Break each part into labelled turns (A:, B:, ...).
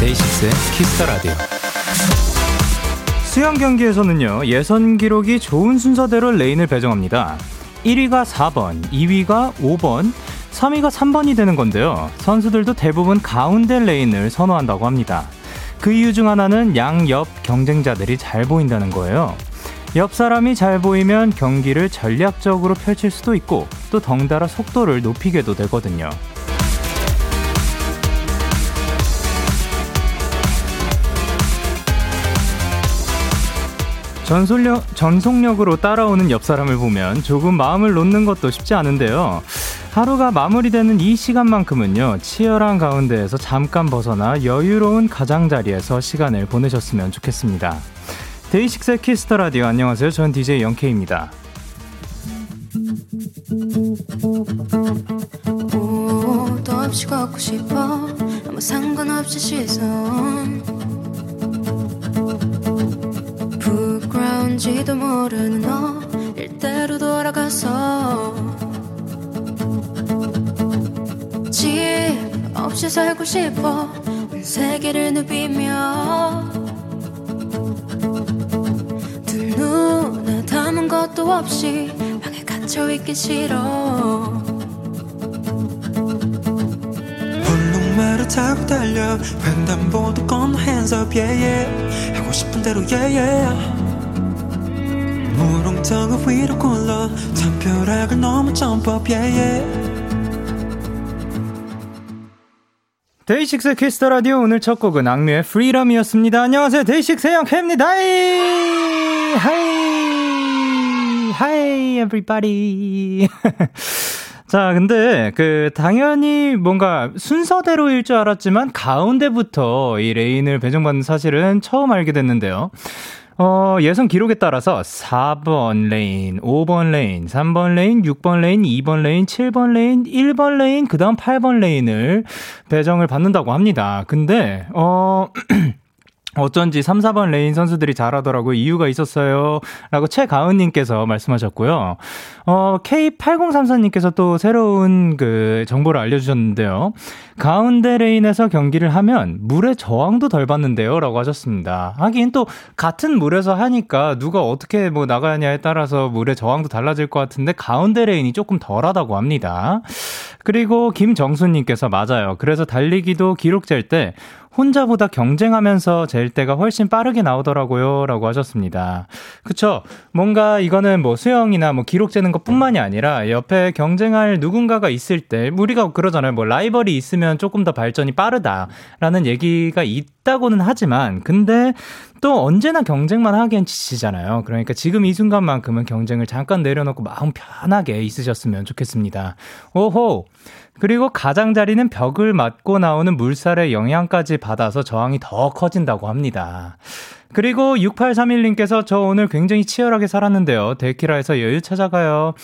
A: DAY6의 Kiss the Radio. 수영 경기에서는요, 예선 기록이 좋은 순서대로 레인을 배정합니다. 1위가 4번, 2위가 5번, 3위가 3번이 되는 건데요. 선수들도 대부분 가운데 레인을 선호한다고 합니다. 그 이유 중 하나는 양옆 경쟁자들이 잘 보인다는 거예요. 옆 사람이 잘 보이면 경기를 전략적으로 펼칠 수도 있고 또 덩달아 속도를 높이게도 되거든요. 전속력, 전속력으로 따라오는 옆 사람을 보면 조금 마음을 놓는 것도 쉽지 않은데요. 하루가 마무리되는 이 시간만큼은요, 치열한 가운데에서 잠깐 벗어나 여유로운 가장자리에서 시간을 보내셨으면 좋겠습니다. DAY6 Kiss the Radio 안녕하세요. 전 DJ Young K입니다.
B: 도 부끄러운지도 모르는 너 일대로 돌아가서. 집 없이 살고 싶어 온 세계를 누비며. 두 눈에 담은 것도 없이 방에 갇혀 있기 싫어.
C: 얼룩말을 타고 달려 횡단보도 건너 hands up yeah yeah. 하고 싶은 대로 yeah yeah 무릉턱을 위로 굴러 담벼락을 넘어 up yeah
A: DAY6 Kiss the Radio 오늘 첫 곡은 악뮤의 Freedom이었습니다. 안녕하세요. DAY6 Young K입니다. Hi! Hi! Hi, everybody. 자, 근데 그 당연히 뭔가 순서대로일 줄 알았지만 가운데부터 이 레인을 배정받는 사실은 처음 알게 됐는데요. 어, 예선 기록에 따라서 4번 레인, 5번 레인, 3번 레인, 6번 레인, 2번 레인, 7번 레인, 1번 레인, 그 다음 8번 레인을 배정을 받는다고 합니다. 근데, 어, 어쩐지 3, 4번 레인 선수들이 잘하더라고요. 이유가 있었어요. 라고 최가은님께서 말씀하셨고요. 어, K8034님께서 또 새로운 그 정보를 알려주셨는데요. 가운데 레인에서 경기를 하면 물의 저항도 덜 받는데요. 라고 하셨습니다. 하긴 또 같은 물에서 하니까 누가 어떻게 뭐 나가냐에 따라서 물의 저항도 달라질 것 같은데 가운데 레인이 조금 덜 하다고 합니다. 그리고 김정수님께서 맞아요. 그래서 달리기도 기록 잴때 혼자보다 경쟁하면서 잴 때가 훨씬 빠르게 나오더라고요. 라고 하셨습니다. 그쵸. 뭔가 이거는 뭐 수영이나 뭐 기록 재는 것 뿐만이 아니라 옆에 경쟁할 누군가가 있을 때 우리가 그러잖아요. 뭐 라이벌이 있으면 조금 더 발전이 빠르다라는 얘기가 있다고는 하지만 근데 또 언제나 경쟁만 하기엔 지치잖아요. 그러니까 지금 이 순간만큼은 경쟁을 잠깐 내려놓고 마음 편하게 있으셨으면 좋겠습니다. 오호! 그리고 가장자리는 벽을 맞고 나오는 물살의 영향까지 받아서 저항이 더 커진다고 합니다. 그리고 6831님께서 저 오늘 굉장히 치열하게 살았는데요. 데키라에서 여유 찾아가요.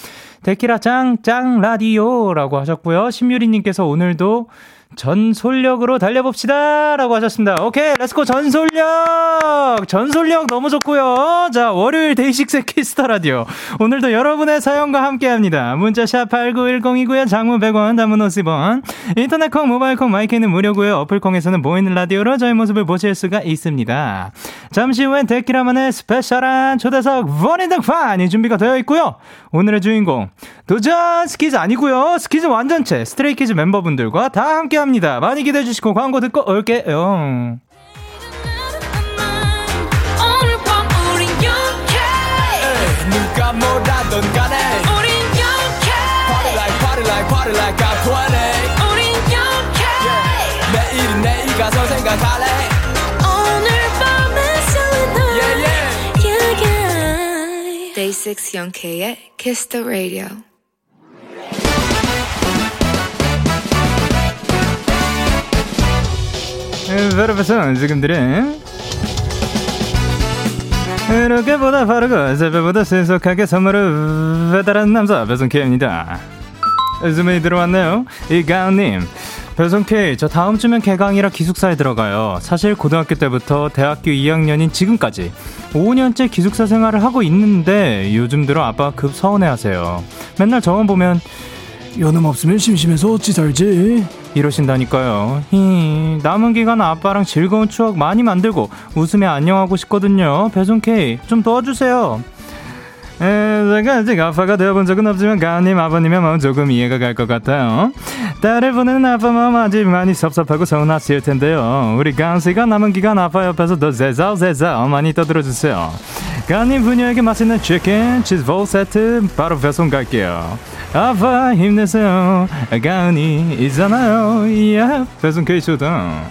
A: 데키라 짱, 짱, 라디오 라고 하셨고요. 심유리님께서 오늘도 전속력으로 달려봅시다! 라고 하셨습니다. 오케이, let's go 전속력! 전속력 너무 좋고요 자, 월요일 데이식스 Kiss the Radio. 오늘도 여러분의 사연과 함께 합니다. 문자샵 8910이고요. 장문 100원, 단문 50원. 인터넷 콩, 모바일 콩, 마이K는 무료고요 어플 콩에서는 보이는 라디오로 저희 모습을 보실 수가 있습니다. 잠시 후엔 데키라만의 special한 초대석 원인등판이 준비가 되어 있고요. 오늘의 주인공, 도전 스키즈 아니고요 스키즈 완전체 스트레이키즈 멤버분들과 다 함께 합니다. 많이 기대해 주시고 광고 듣고 올게요.
B: 오늘 밤 우린 영케
C: 누가 뭐라던 간에.
B: 우린 영케
C: Party like party like party like I'm 20
B: 우린 영케
C: 내일은 내일 가서 생각할래.
B: 오늘 밤에 설레는
C: Yeah yeah.
B: Yeah yeah. Day 6 영케의 Kiss the Radio
A: 네, 여러분 지금 들은 이렇게보다 빠르고 새벽보다 신속하게 선물을 배달하는 남자 배송K입니다. 요즘에 들어왔네요. 이가은님 배송K 저 다음 주면 개강이라 기숙사에 들어가요. 사실 고등학교 때부터 대학교 2학년인 지금까지 5년째 기숙사 생활을 하고 있는데 요즘 들어 아빠 급 서운해하세요. 맨날 저만 보면
D: 연음 없으면 심심해서 어찌 살지?
A: 이러신다니까요. 히, 남은 기간 아빠랑 즐거운 추억 많이 만들고 웃으며 안녕하고 싶거든요. 배송 K 좀 도와주세요. 에, 제가 아직 아빠가 되어본 적은 없지만 가님 아버님의 마음 조금 이해가 갈 것 같아요. 딸을 보내는 아빠 마음 아직 많이 섭섭하고 서운하실 텐데요. 우리 간씨가 남은 기간 아빠 옆에서 더 제자제자 많이 떠들어주세요. 가님 부녀에게 맛있는 치킨 치즈볼 세트 바로 배송 갈게요. 아빠 힘내세요. 가은이 있잖아요. 야 배송 케이쇼다.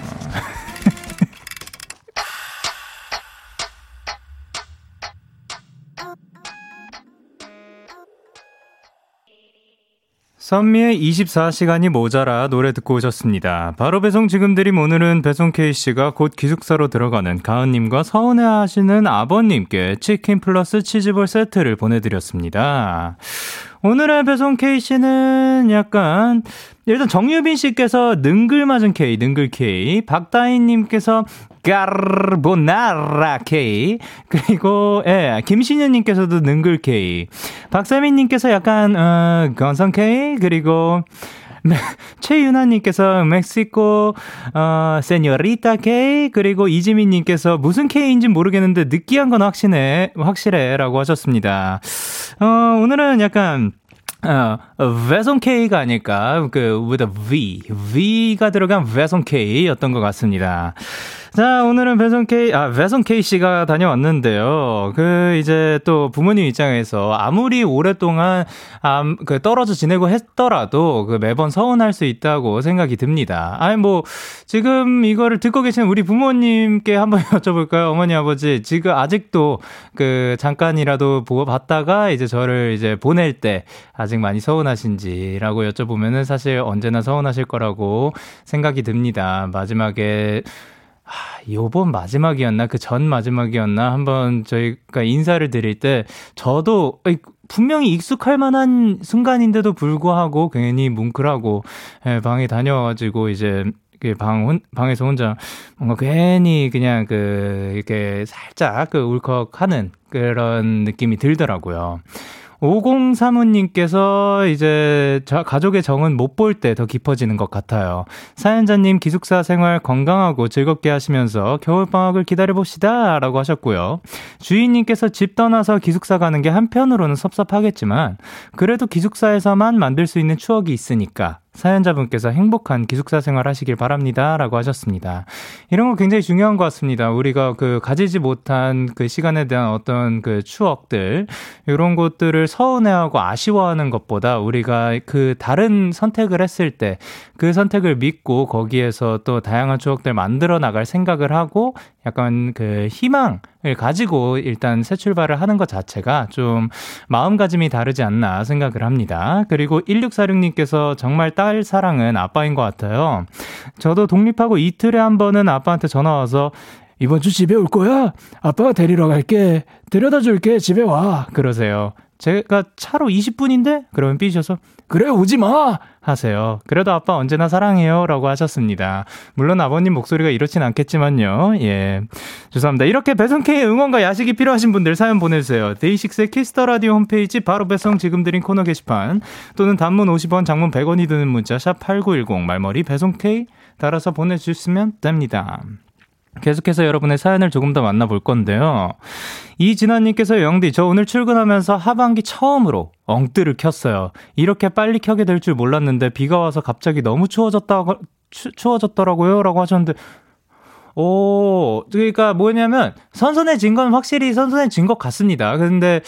A: 선미의 24시간이 모자라 노래 듣고 오셨습니다. 바로 배송 지금 드림 오늘은 배송 K씨가 곧 기숙사로 들어가는 가은님과 서운해 하시는 아버님께 치킨 플러스 치즈볼 세트를 보내드렸습니다. 오늘의 배송 K씨는 약간 일단 정유빈 씨께서 능글 맞은 K, 능글 K, 박다인 님께서 까르보나라 K, 그리고 예, 김신현 님께서도 능글 K, 박세민 님께서 약간 어, 건성 K, 그리고 최윤아님께서 멕시코 어 세뇨리타 K 그리고 이지민님께서 무슨 K인지 모르겠는데 느끼한 건 확실해 확실해라고 하셨습니다. 어 오늘은 약간 어, 배송 K가 아닐까, 그, with a V. V가 들어간 배송 K였던 것 같습니다. 자, 오늘은 배송 K, 아, 배송 K씨가 다녀왔는데요. 그, 이제 또 부모님 입장에서 아무리 오랫동안, 아, 그, 떨어져 지내고 했더라도 그 매번 서운할 수 있다고 생각이 듭니다. 아니, 뭐, 지금 이거를 듣고 계시는 우리 부모님께 한번 여쭤볼까요? 어머니, 아버지. 지금 아직도 그, 잠깐이라도 보고 봤다가 이제 저를 이제 보낼 때 아직 많이 서운하신지라고 여쭤보면은 사실 언제나 서운하실 거라고 생각이 듭니다. 마지막에 아, 요번 마지막이었나? 그 전 마지막이었나? 한번 저희가 인사를 드릴 때, 저도, 분명히 익숙할 만한 순간인데도 불구하고 괜히 뭉클하고, 예, 방에 다녀와가지고, 이제, 그 방, 혼, 방에서 혼자 뭔가 괜히 그냥 그, 이렇게 살짝 그 울컥하는 그런 느낌이 들더라고요. 5035님께서 이제 저 가족의 정은 못 볼 때 더 깊어지는 것 같아요. 사연자님 기숙사 생활 건강하고 즐겁게 하시면서 겨울방학을 기다려봅시다. 라고 하셨고요. 주인님께서 집 떠나서 기숙사 가는 게 한편으로는 섭섭하겠지만 그래도 기숙사에서만 만들 수 있는 추억이 있으니까 사연자분께서 행복한 기숙사 생활 하시길 바랍니다. 라고 하셨습니다. 이런 거 굉장히 중요한 것 같습니다. 우리가 그 가지지 못한 그 시간에 대한 어떤 그 추억들, 이런 것들을 서운해하고 아쉬워하는 것보다 우리가 그 다른 선택을 했을 때그 선택을 믿고 거기에서 또 다양한 추억들 만들어 나갈 생각을 하고 약간 그 희망을 가지고 일단 새 출발을 하는 것 자체가 좀 마음가짐이 다르지 않나 생각을 합니다. 그리고 1646님께서 정말 딸 사랑은 아빠인 것 같아요. 저도 독립하고 이틀에 한 번은 아빠한테 전화 와서
D: 이번 주 집에 올 거야? 아빠가 데리러 갈게. 데려다 줄게. 집에 와.
A: 그러세요. 제가 차로 20분인데? 그러면 삐셔서
D: 그래 오지 마
A: 하세요. 그래도 아빠 언제나 사랑해요라고 하셨습니다. 물론 아버님 목소리가 이렇진 않겠지만요. 예. 죄송합니다. 이렇게 배송 K 응원과 야식이 필요하신 분들 사연 보내 주세요. 데이식스의 Kiss the Radio 홈페이지 바로 배송 지금 드림 코너 게시판 또는 단문 50원, 장문 100원이 드는 문자 샵 #8910 말머리 배송 K 따라서 보내 주시면 됩니다. 계속해서 여러분의 사연을 조금 더 만나볼 건데요. 이진아님께서 영디, 저 오늘 출근하면서 하반기 처음으로 엉뜨를 켰어요. 이렇게 빨리 켜게 될 줄 몰랐는데 비가 와서 갑자기 너무 추워졌다고, 추, 추워졌더라고요. 라고 하셨는데, 오, 그러니까 뭐냐면 선선해진 건 확실히 선선해진 것 같습니다. 근데,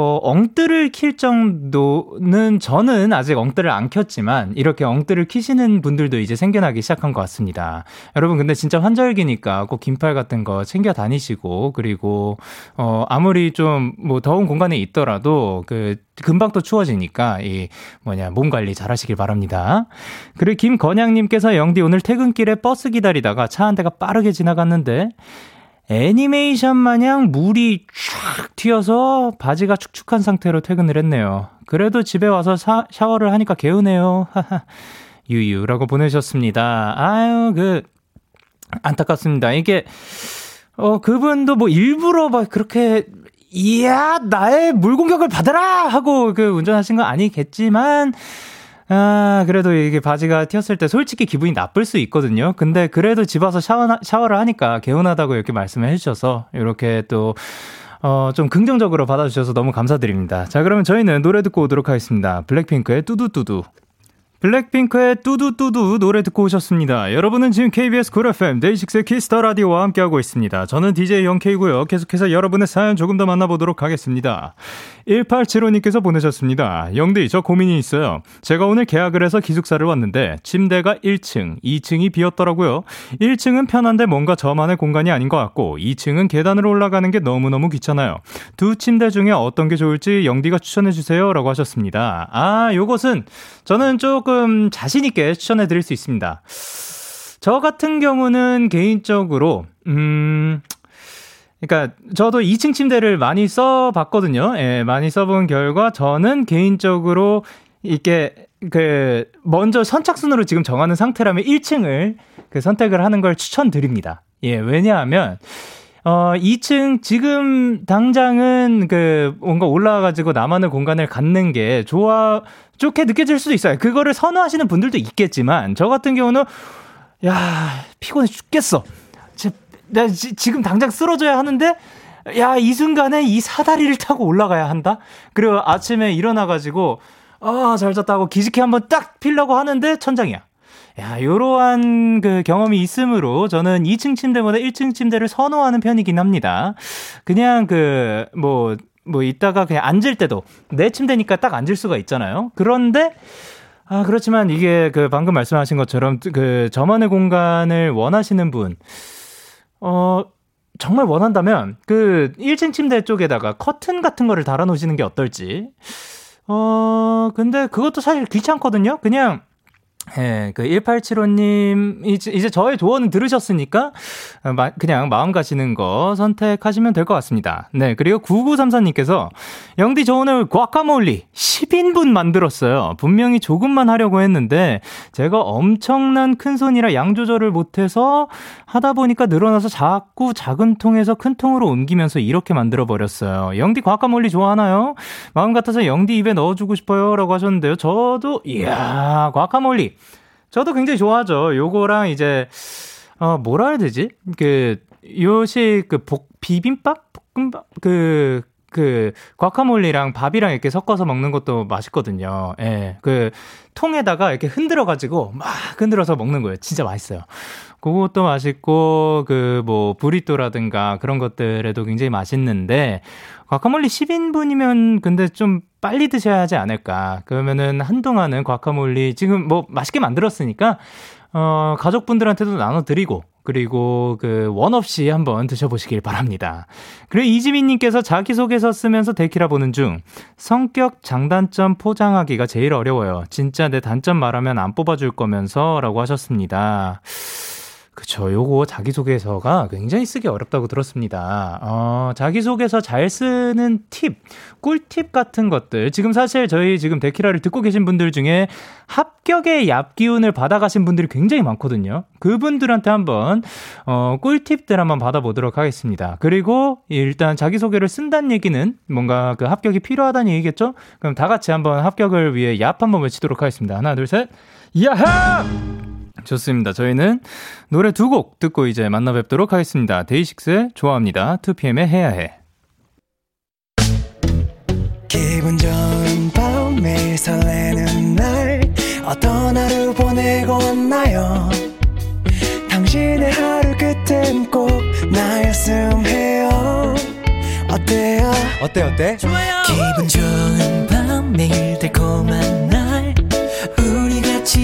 A: 어, 엉뜨를 킬 정도는 저는 아직 엉뜨를 안 켰지만 이렇게 엉뜨를 키시는 분들도 이제 생겨나기 시작한 것 같습니다. 여러분 근데 진짜 환절기니까 꼭 긴팔 같은 거 챙겨 다니시고 그리고 어 아무리 좀 뭐 더운 공간에 있더라도 그 금방 또 추워지니까 이 뭐냐 몸 관리 잘 하시길 바랍니다. 그리고 김건양 님께서 영디 오늘 퇴근길에 버스 기다리다가 차 한 대가 빠르게 지나갔는데 애니메이션 마냥 물이 쫙 튀어서 바지가 축축한 상태로 퇴근을 했네요. 그래도 집에 와서 사, 샤워를 하니까 개운해요. 유유라고 보내셨습니다. 아유, 그, 안타깝습니다. 이게, 어, 그분도 뭐 일부러 막 그렇게, 이야, 나의 물 공격을 받아라! 하고 그 운전하신 건 아니겠지만, 아, 그래도 이게 바지가 튀었을 때 솔직히 기분이 나쁠 수 있거든요. 근데 그래도 집 와서 샤워, 샤워를 하니까 개운하다고 이렇게 말씀을 해주셔서, 이렇게 또, 어, 좀 긍정적으로 받아주셔서 너무 감사드립니다. 자, 그러면 저희는 노래 듣고 오도록 하겠습니다. 블랙핑크의 뚜두뚜두. 블랙핑크의 뚜두뚜두 노래 듣고 오셨습니다. 여러분은 지금 KBS 쿨 FM 데이식스의 Kiss the Radio와 함께하고 있습니다. 저는 DJ 영케이고요. 계속해서 여러분의 사연 조금 더 만나보도록 하겠습니다. 1875님께서 보내셨습니다. 영디, 저 고민이 있어요. 제가 오늘 개학을 해서 기숙사를 왔는데 침대가 1층, 2층이 비었더라고요. 1층은 편한데 뭔가 저만의 공간이 아닌 것 같고 2층은 계단으로 올라가는 게 너무너무 귀찮아요. 두 침대 중에 어떤 게 좋을지 영디가 추천해 주세요. 라고 하셨습니다. 아, 요것은 저는 조금 자신있게 추천해 드릴 수 있습니다. 저 같은 경우는 개인적으로, 음, 그러니까 저도 2층 침대를 많이 써 봤거든요. 예, 많이 써본 결과 저는 개인적으로 이게 그 먼저 선착순으로 지금 정하는 상태라면 1층을 그 선택을 하는 걸 추천드립니다. 예, 왜냐하면 어 2층 지금 당장은 그 뭔가 올라와가지고 나만의 공간을 갖는 게 좋아 좋게 느껴질 수도 있어요. 그거를 선호하시는 분들도 있겠지만 저 같은 경우는 야 피곤해 죽겠어. 나 지, 지금 당장 쓰러져야 하는데 야, 이 순간에 이 사다리를 타고 올라가야 한다? 그리고 아침에 일어나가지고, 아, 잘 잤다고 기지개 한번 딱 피려고 하는데 천장이야. 야, 요러한 그 경험이 있으므로 저는 2층 침대보다 1층 침대를 선호하는 편이긴 합니다. 그냥 그, 뭐, 뭐, 이따가 그냥 앉을 때도 내 침대니까 딱 앉을 수가 있잖아요. 그런데, 아, 그렇지만 이게 그 방금 말씀하신 것처럼 그 저만의 공간을 원하시는 분, 어, 정말 원한다면 그 1층 침대 쪽에다가 커튼 같은 거를 달아 놓으시는 게 어떨지. 어, 근데 그것도 사실 귀찮거든요. 그냥 예, 그 1875님, 이제, 이제 저의 조언은 들으셨으니까, 어, 그냥 마음 가시는 거 선택하시면 될 것 같습니다. 네, 그리고 9934님께서, 영디, 저 오늘 과카몰리 10인분 만들었어요. 분명히 조금만 하려고 했는데, 제가 엄청난 큰 손이라 양 조절을 못해서 하다 보니까 늘어나서 자꾸 작은 통에서 큰 통으로 옮기면서 이렇게 만들어 버렸어요. 영디, 과카몰리 좋아하나요? 마음 같아서 영디 입에 넣어주고 싶어요. 라고 하셨는데요. 저도, 이야, 과카몰리. 저도 굉장히 좋아하죠. 요거랑 이제, 어, 뭐라 해야 되지? 그, 요시 그 복, 비빔밥? 볶음밥? 그, 그, 과카몰리랑 밥이랑 이렇게 섞어서 먹는 것도 맛있거든요. 예. 그, 통에다가 이렇게 흔들어 가지고 막 흔들어서 먹는 거예요. 진짜 맛있어요. 그것도 맛있고, 그, 뭐, 브리또라든가 그런 것들에도 굉장히 맛있는데, 과카몰리 10인분이면 근데 좀 빨리 드셔야 하지 않을까. 그러면은 한동안은 과카몰리 지금 뭐 맛있게 만들었으니까, 어, 가족분들한테도 나눠 드리고, 그리고 그 원 없이 한번 드셔보시길 바랍니다. 그리고 이지민님께서 자기소개서 쓰면서 데키라 보는 중 성격 장단점 포장하기가 제일 어려워요. 진짜 내 단점 말하면 안 뽑아줄 거면서 라고 하셨습니다. 그쵸. 요거 자기소개서가 굉장히 쓰기 어렵다고 들었습니다. 어, 자기소개서 잘 쓰는 팁, 꿀팁 같은 것들. 지금 사실 저희 지금 데키라를 듣고 계신 분들 중에 합격의 얍 기운을 받아가신 분들이 굉장히 많거든요. 그분들한테 한번, 어, 꿀팁들 한번 받아보도록 하겠습니다. 그리고 일단 자기소개를 쓴다는 얘기는 뭔가 그 합격이 필요하다는 얘기겠죠? 그럼 다 같이 한번 합격을 위해 얍 한번 외치도록 하겠습니다. 하나, 둘, 셋. 야하! 좋습니다. 저희는 노래 두 곡 듣고 이제 만나 뵙도록 하겠습니다. 데이식스의 좋아합니다. 2PM의 해야 해. 기분 좋은 밤 매일 설레는 날 어떤 하루 보내고 왔나요 당신의 하루 끝엔 꼭 나였음 해요 어때요 어때 어때 좋아요 기분 좋은 밤 매일 달콤한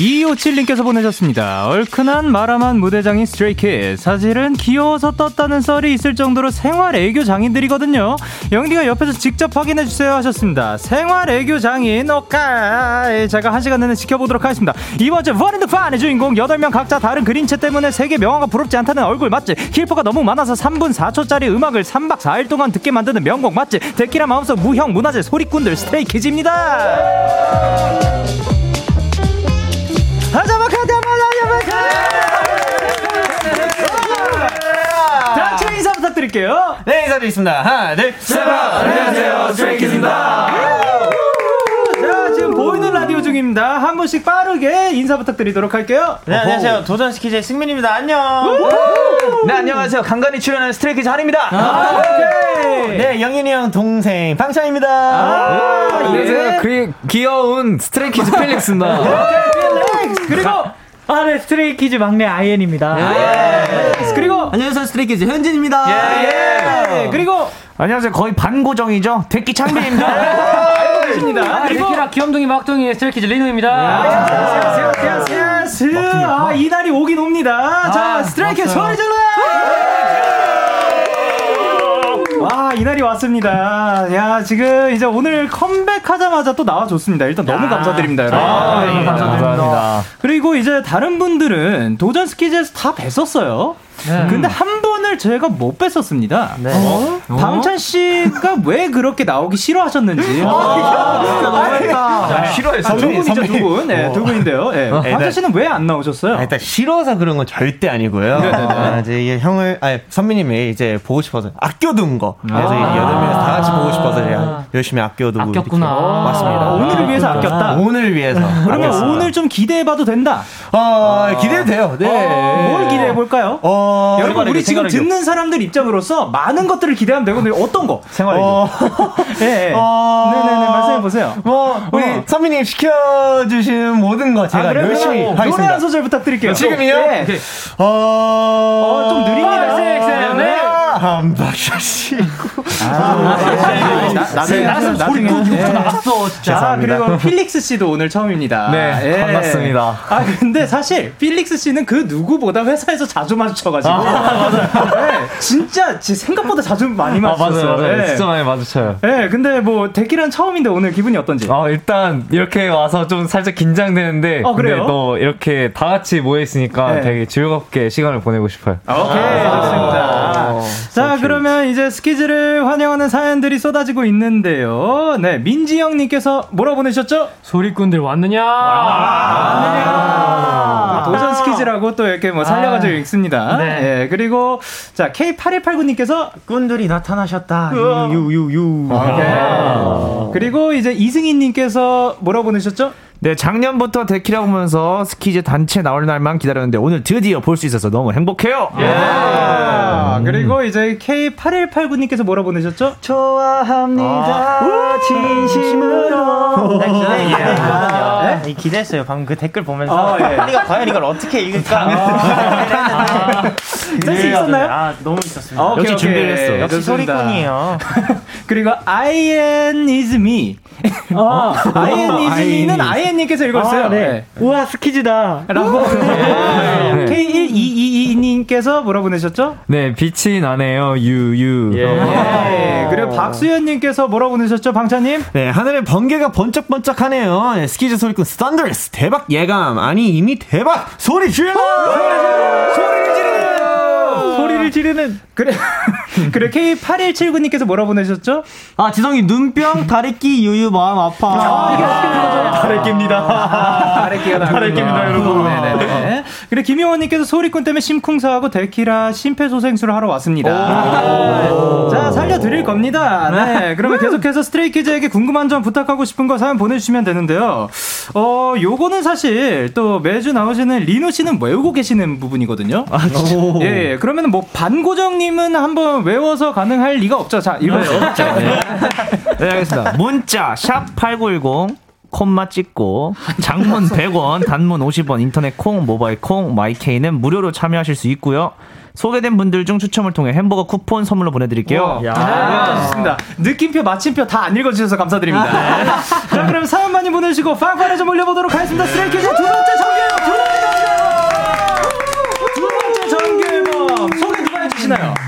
A: 2257님께서 보내셨습니다. 얼큰한 마라맛 무대장인 스트레이키즈. 사실은 귀여워서 떴다는 썰이 있을 정도로 생활 애교 장인들이거든요. 영디가 옆에서 직접 확인해주세요 하셨습니다. 생활 애교 장인, 오케이. 제가 한 시간 내내 지켜보도록 하겠습니다. 이번 주 버린드 판의 주인공 8명 각자 다른 그림체 때문에 세계 명화가 부럽지 않다는 얼굴 맞지? 킬포가 너무 많아서 3분 4초짜리 음악을 3박 4일 동안 듣게 만드는 명곡 맞지? 데키라 마음속 무형 문화재 소리꾼들 스트레이키즈입니다. 하자마 가자마 하자마 단체 인사 부탁드릴게요.
E: 네, 인사드리겠습니다. 하나, 둘, 셋. 안녕하세요, 스트레이키즈입니다.
A: 자, 지금 보이는 라디오 중입니다. 한 분씩 빠르게 인사 부탁드리도록 할게요.
E: 네, 안녕하세요. 도전 스키즈의 승민입니다. 안녕. 네, 안녕하세요. 간간히 출연하는 스트레이키즈 한입니다.
A: 오케이.
E: 네, 영현이 형 동생 방찬입니다.
A: 아, 예.
F: 그 귀여운 스트레이키즈 필릭스입니다.
A: 필릭스. 그리고
G: 아, 네, 스트레이키즈 막내 아이엔입니다.
A: 예. 그리고
E: 안녕하세요, 스트레이키즈 현진입니다.
A: 예. 그리고
E: 안녕하세요. 거의 반고정이죠. 백기 창빈입니다.
A: 알고 계십니다. 그리고
G: 데키라 귀염둥이 막둥이 스트레이키즈 리노입니다.
A: 아, 이 날이 오긴 옵니다. 자, 스트레이키즈 소리 질러! 와, 이 날이 왔습니다. 야, 지금 이제 오늘 컴백하자마자 또 나와줬습니다. 일단 너무 감사드립니다, 여러분.
E: 아,
A: 네,
E: 감사합니다.
A: 그리고 이제 다른 분들은 도전 스키즈에서 다 뵀었어요. 근데 한 분 을 제가 못 뵀었습니다. 어? 방찬 씨가 왜 그렇게 나오기 싫어하셨는지. 아,
E: 싫어해서.
A: 두 분이죠, 두 분. 네, 두 분인데요. 네. 방찬 씨는 왜 안 나오셨어요?
E: 아, 일단 싫어서 그런 건 절대 아니고요. 아, 이제 이게 형을, 아니, 선배님이 이제 보고 싶어서 아껴둔 거. 그래서 이 여덟 명이서 다 같이 보고 싶어서 제가 열심히 아껴두고.
G: 아꼈구나.
E: 이렇게 맞습니다.
A: 아, 오늘을 위해서 아꼈다.
E: 오늘 위해서.
A: 그러면. 오늘 좀 기대해봐도 된다.
E: 어, 기대도 돼요. 네.
A: 뭘 기대해 볼까요?
E: 어,
A: 여러분, 우리 지금
E: 생활이죠.
A: 듣는 사람들 입장으로서 많은 것들을 기대하면 되거든요. 어떤 거?
E: 생활이죠.
A: 어, 예, 예.
E: 어,
A: 네네네, 말씀해 보세요.
E: 뭐 우리
A: 어.
E: 선배님 시켜주신 모든 거 제가
A: 아?
E: 열심히
A: 노래
E: 하겠습니다.
A: 한 소절 부탁드릴게요.
E: 지금이요?
A: 네.
E: 어,
A: 어, 좀 느립니다.
G: 네, 네.
E: 한 박자씩.
A: 나중에, 나중에.
G: 났어, 진짜.
A: 자. 그리고 필릭스 씨도 오늘 처음입니다.
F: 네,
A: 예.
F: 반갑습니다.
A: 아, 근데 사실 필릭스 씨는 그 누구보다 회사에서 자주 마주쳐가지고. 네, 진짜 지- 생각보다 자주 많이
F: 아,
A: 마주쳤어요.
F: 맞아요. 네,
A: 예.
F: 진짜 많이 마주쳐요.
A: 네, 근데 뭐 데키란 처음인데 오늘 기분이 어떤지?
F: 아, 일단 이렇게 와서 좀 살짝 긴장되는데
A: 어, 그래요?
F: 근데 또 이렇게 다 같이 모여 있으니까
A: 네.
F: 되게 즐겁게 시간을 보내고 싶어요.
A: 오케이, 좋습니다. 자, 그러면 이제 스키즈를 환영하는 사연들이 쏟아지고 있는데요. 네, 민지영 님께서 뭐라 보내셨죠?
G: 소리꾼들 왔느냐?
A: 아, 도전 스키즈라고 또 이렇게 뭐 살려가지고 읽습니다.
G: 네.
A: 예, 그리고 자, K8189님께서
E: 꾼들이 나타나셨다. 유유유.
A: 그리고 이제 이승희 님께서 뭐라 보내셨죠?
H: 네, 작년부터 데키라 보면서 스키즈 단체 나올 날만 기다렸는데 오늘 드디어 볼 수 있어서 너무 행복해요.
A: 아, 그리고 이제 K8189님께서 뭐라 보내셨죠?
E: 좋아합니다. 진심으로. 네, 기대했거든요.
A: 네?
E: 네? 기대했어요. 방금 그 댓글 보면서.
A: 아, 예.
E: 우리가 과연 이걸 어떻게 읽을까?
A: 센스 있었나요?
E: 아, 너무 있었습니다.
A: 아, 오케이,
E: 역시. 준비를 했어. 역시. 소리꾼이에요.
A: 그리고 I am is me. 아, I am is me는 IN님께서 읽었어요. 네.
G: 우와, 스키즈다.
A: 라고. K1222 님께서 뭐라 보내셨죠?
F: 네, 빛이 나네요. 유유.
A: 예. 그리고 박수현 님께서 뭐라 보내셨죠, 방찬님?
E: 네, 하늘에 번개가 번쩍번쩍하네요. 네, 스키즈 소리꾼 스탄더스 대박 예감. 아니 이미 대박 소리 질러. 소리를 지르는.
A: 소리를 지르는. 그래. 그래, K8179님께서 뭐라 보내셨죠?
E: 아 지성이 눈병 다래끼 유유 마음 아파.
A: 이게 어떻게 되는 거죠?
E: 다래끼입니다.
A: 다래끼가
E: 나그 다래끼입니다, 여러분.
A: 네네네. 그리고 김효원님께서 소리꾼 때문에 심쿵사하고 데키라 심폐소생술을 하러 왔습니다. 자, 살려드릴 겁니다. 네. 그러면 계속해서 스트레이키즈에게 궁금한 점 부탁하고 싶은 거 사연 보내주시면 되는데요. 어, 요거는 사실 또 매주 나오시는 리노 씨는 외우고 계시는 부분이거든요. 아, 예, 예. 그러면 뭐 반고정님은 한번 외워서 가능할 리가 없죠. 자, 읽어요.
H: 네, 알겠습니다. 문자 샵8910 콤마 찍고 장문 100원, 단문 50원, 인터넷 콩, 모바일 콩, 마이케이는 무료로 참여하실 수 있고요. 소개된 분들 중 추첨을 통해 햄버거 쿠폰 선물로 보내드릴게요.
A: 아, 좋습니다. 느낌표, 마침표 다 안 읽어주셔서 감사드립니다. 자, 그럼 사연 많이 보내주시고 빵빵에 좀 올려보도록 하겠습니다. 쓰레기즈 두 번째 정규 앨범!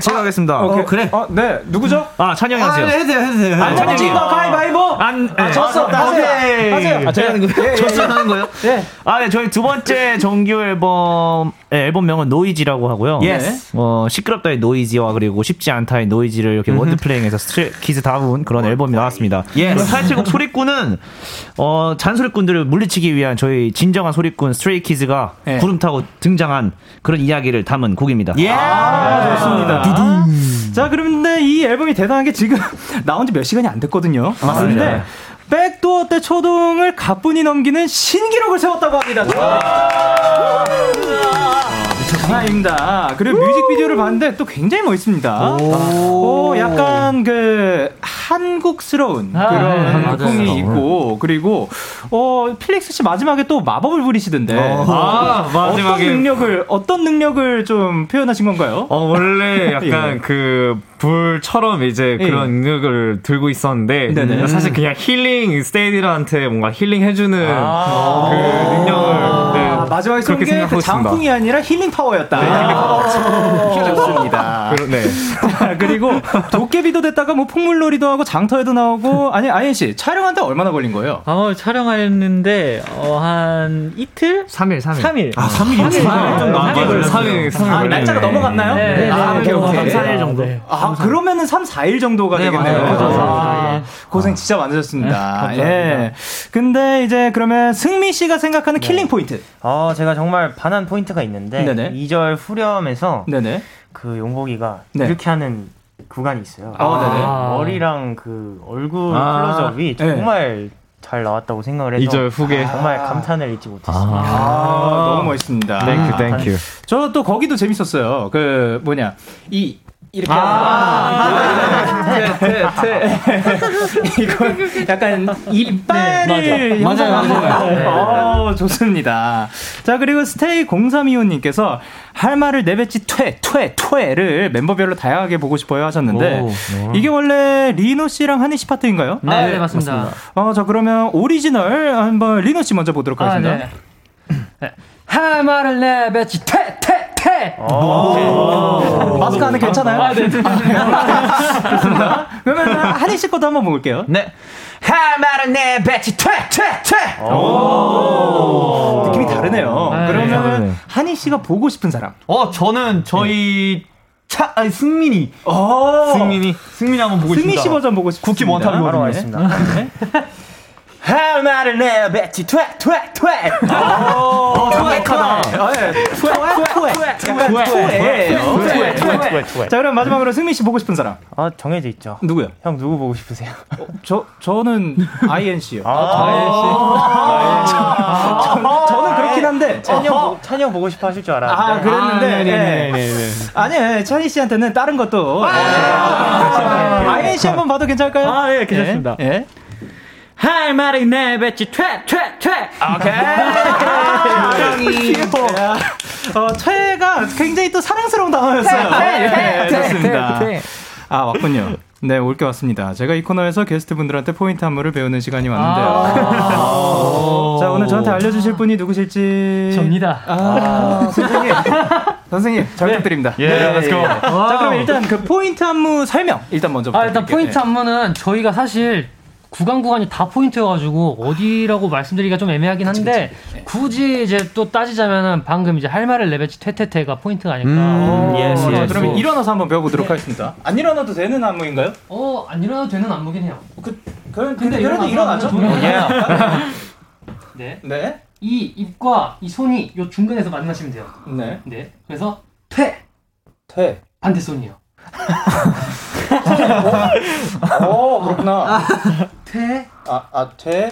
H: 제가 하겠습니다.
A: 오케이. 그래? 어, 네. 누구죠?
H: 아, 찬영이 하세요.
E: 해주세요, 해주세요.
H: 아, 찬영이.
A: 거 가위바위보!
H: 안,
A: 아,
H: 네.
A: 졌어. 하세요. 하세요.
H: 아, 제가 하는 거예요? 저부터 하는 거예요?
A: 예.
H: 아, 네, 저희 두 번째 정규 앨범, 네, 앨범명은 NOEASY라고 하고요.
A: Yes.
H: 어, 시끄럽다의 noisy와 그리고 쉽지 않다의 no easy를 이렇게 wordplaying해서 스트레이키즈 다운 그런 앨범이 나왔습니다. 예. 타이틀곡 소리꾼은, 어, 잔소리꾼들을 물리치기 위한 저희 진정한 소리꾼 스트레이키즈가
A: 예.
H: 구름 타고 등장한 그런 이야기를 담은 곡입니다.
A: 예. 아, 좋습니다. 자, 그런데 이 앨범이 대단한 게 지금 나온 지 몇 시간이 안 됐거든요. 맞는데 백도어 때 초동을 가뿐히 넘기는 신기록을 세웠다고 합니다. 장난입니다. 그리고 뮤직비디오를 봤는데 또 굉장히 멋있습니다. 오, 약간 그 한국스러운 그런
G: 네,
A: 풍이
G: 맞아요.
A: 있고 그리고 어 필릭스 씨 마지막에 또 마법을 부리시던데
F: 아,
A: 어떤
F: 마지막에.
A: 능력을 어떤 능력을 좀 표현하신 건가요?
F: 어, 원래 약간
A: 예.
F: 그 불처럼 이제
A: 예.
F: 그런 능력을 들고 있었는데
A: 네네.
F: 사실 그냥 힐링 스테이디한테 뭔가 힐링 해주는 그 능력을 네,
A: 아, 마지막에 쏜
F: 그렇게
A: 게그
F: 생각하고 있습니다.
A: 장풍이 아니라 힐링 파워였다. 아, 좋습니다.
F: 그러- 네.
A: 자, 그리고 도깨비도 됐다가 뭐 폭물놀이도 하고 장터에도 나오고 아니 아이엔 씨 촬영한데 얼마나 걸린 거예요?
G: 어, 촬영했는데 어, 한 이틀?
H: 3일, 3일.
G: 3일.
E: 아, 3일이
G: 삼일.
F: 좀
G: 네,
F: 남게
G: 삼일.
F: 3일, 3일.
A: 아, 날짜가 넘어갔나요?
G: 네, 네,
A: 아,
G: 네,
A: 오케이, 오케이.
G: 네,
H: 4일 정도.
G: 네.
A: 아, 그러면은 3, 4일 정도가 되겠네요.
H: 맞아요.
A: 아,
G: 네.
A: 고생 진짜 많으셨습니다. 예. 근데 이제 그러면 승민 씨가 생각하는 killing 포인트.
I: 어, 제가 정말 반한 포인트가 있는데
A: 네네.
I: 2절 후렴에서
A: 네네.
I: 그 용복이가
A: 네.
I: 이렇게 하는 구간이 있어요.
A: 아, 네네.
I: 머리랑 그 얼굴
F: 아,
I: 클로즈업이
A: 네.
I: 정말 잘 나왔다고 생각을 해서
F: 2절 후렴에.
I: 정말 감탄을 잊지 못했습니다.
A: 아, 너무 멋있습니다.
F: Thank you, thank you.
A: 저 또 거기도 재밌었어요. 그 뭐냐 이 이렇게 이거 약간 이빨을
G: 맞아요, 맞아요. 네.
A: 어, 좋습니다. 자 그리고 스테이 0325님께서 할 말을 내뱉지 퇴, 퇴, 퇴를 멤버별로 다양하게 보고 싶어요 하셨는데 이게 원래 리노 씨랑 한희 씨 파트인가요?
G: 아, 네, 맞습니다.
A: 어, 자 그러면 오리지널 한번 리노 씨 먼저 보도록
G: 아,
A: 하겠습니다.
G: 네. 네. 할 말을 내뱉지 퇴, 퇴, 퇴.
A: 마스크 안에 괜찮아요?
G: 아, 네, 네.
A: 좋습니다. 그러면 한희 씨 것도 한번 볼게요.
H: 네. 할 말은 내 배치 퇴, 퇴, 퇴.
A: 느낌이 다르네요.
G: 네.
A: 그러면 한희 씨가 보고 싶은 사람.
E: 어, 저는 저희 차, 아니, 승민이.
A: 어.
E: 승민이. 승민이 한번 보고
A: 승민
E: 싶다.
A: 씨 버전 보고 싶습니다.
E: 국기 원탑이거든요.
I: 바로 가겠습니다.
A: 할 말을 내뱉지 퇴, 퇴, 퇴. 어, 투액하다. 투액, 투액, 투액. 약간 투액이에요. 투액, 투액. 자, 그럼 마지막으로 승민 씨 보고 싶은 사람.
I: 아, 정해져 있죠.
A: 누구요?
I: 형 누구 보고 싶으세요?
A: 저, 저는 INC요.
I: 아,
A: 저는 그렇긴 한데.
I: 찬이 형, 보- 찬이 형 보고 싶어 하실 줄 알았는데.
A: 아, 그랬는데.
E: 네네네네.
A: 아니요, 찬희 씨한테는 다른 것도. 씨 한번 봐도 괜찮을까요?
G: 아, 예, 괜찮습니다.
A: 예. 예.
G: 할 말을 내뱉지 퇴, 퇴, 퇴.
A: 오케이. 귀여워. 어, 퇴가 굉장히 또 사랑스러운 단어였어요. 예, 좋습니다. 아, 왔군요. 네, 올게 왔습니다. 제가 이 코너에서 게스트분들한테 포인트 안무를 배우는 시간이 왔는데요. 자, 오늘 저한테 알려주실 분이 누구실지.
G: 접니다.
A: 아, 선생님. 선생님, 잘 부탁드립니다.
E: 예, let's go.
A: 자, 그럼 일단 그 포인트 안무 설명 일단 먼저
G: 아, 일단
A: 부탁드릴게요.
G: 포인트 안무는 저희가 사실 구간 구간이 다 포인트여가지고 어디라고 말씀드리기가 좀 애매하긴 한데 굳이 이제 또 따지자면은 방금 이제 할 말을 내뱉지 퇴퇴퇴가 포인트가 아닐까. 어,
A: yes,
G: 어,
A: 자,
G: 그래서-
A: 그러면 일어나서 한번 배워보도록 하겠습니다. 안 일어나도 되는 안무인가요?
G: 어, 안 일어나도 되는 안무긴 해요.
A: 그, 그,
G: 근데
A: 근데 그래도 일어나죠?
G: 한번
A: 예.
G: 네.
A: 네.
G: 이 입과 이 손이 요 중간에서 만나시면 돼요.
A: 네.
G: 네. 그래서 퇴
A: 퇴.
G: 반대 손이요.
A: 오, 그렇구나.
G: 퇴,
A: 아, 아, 퇴,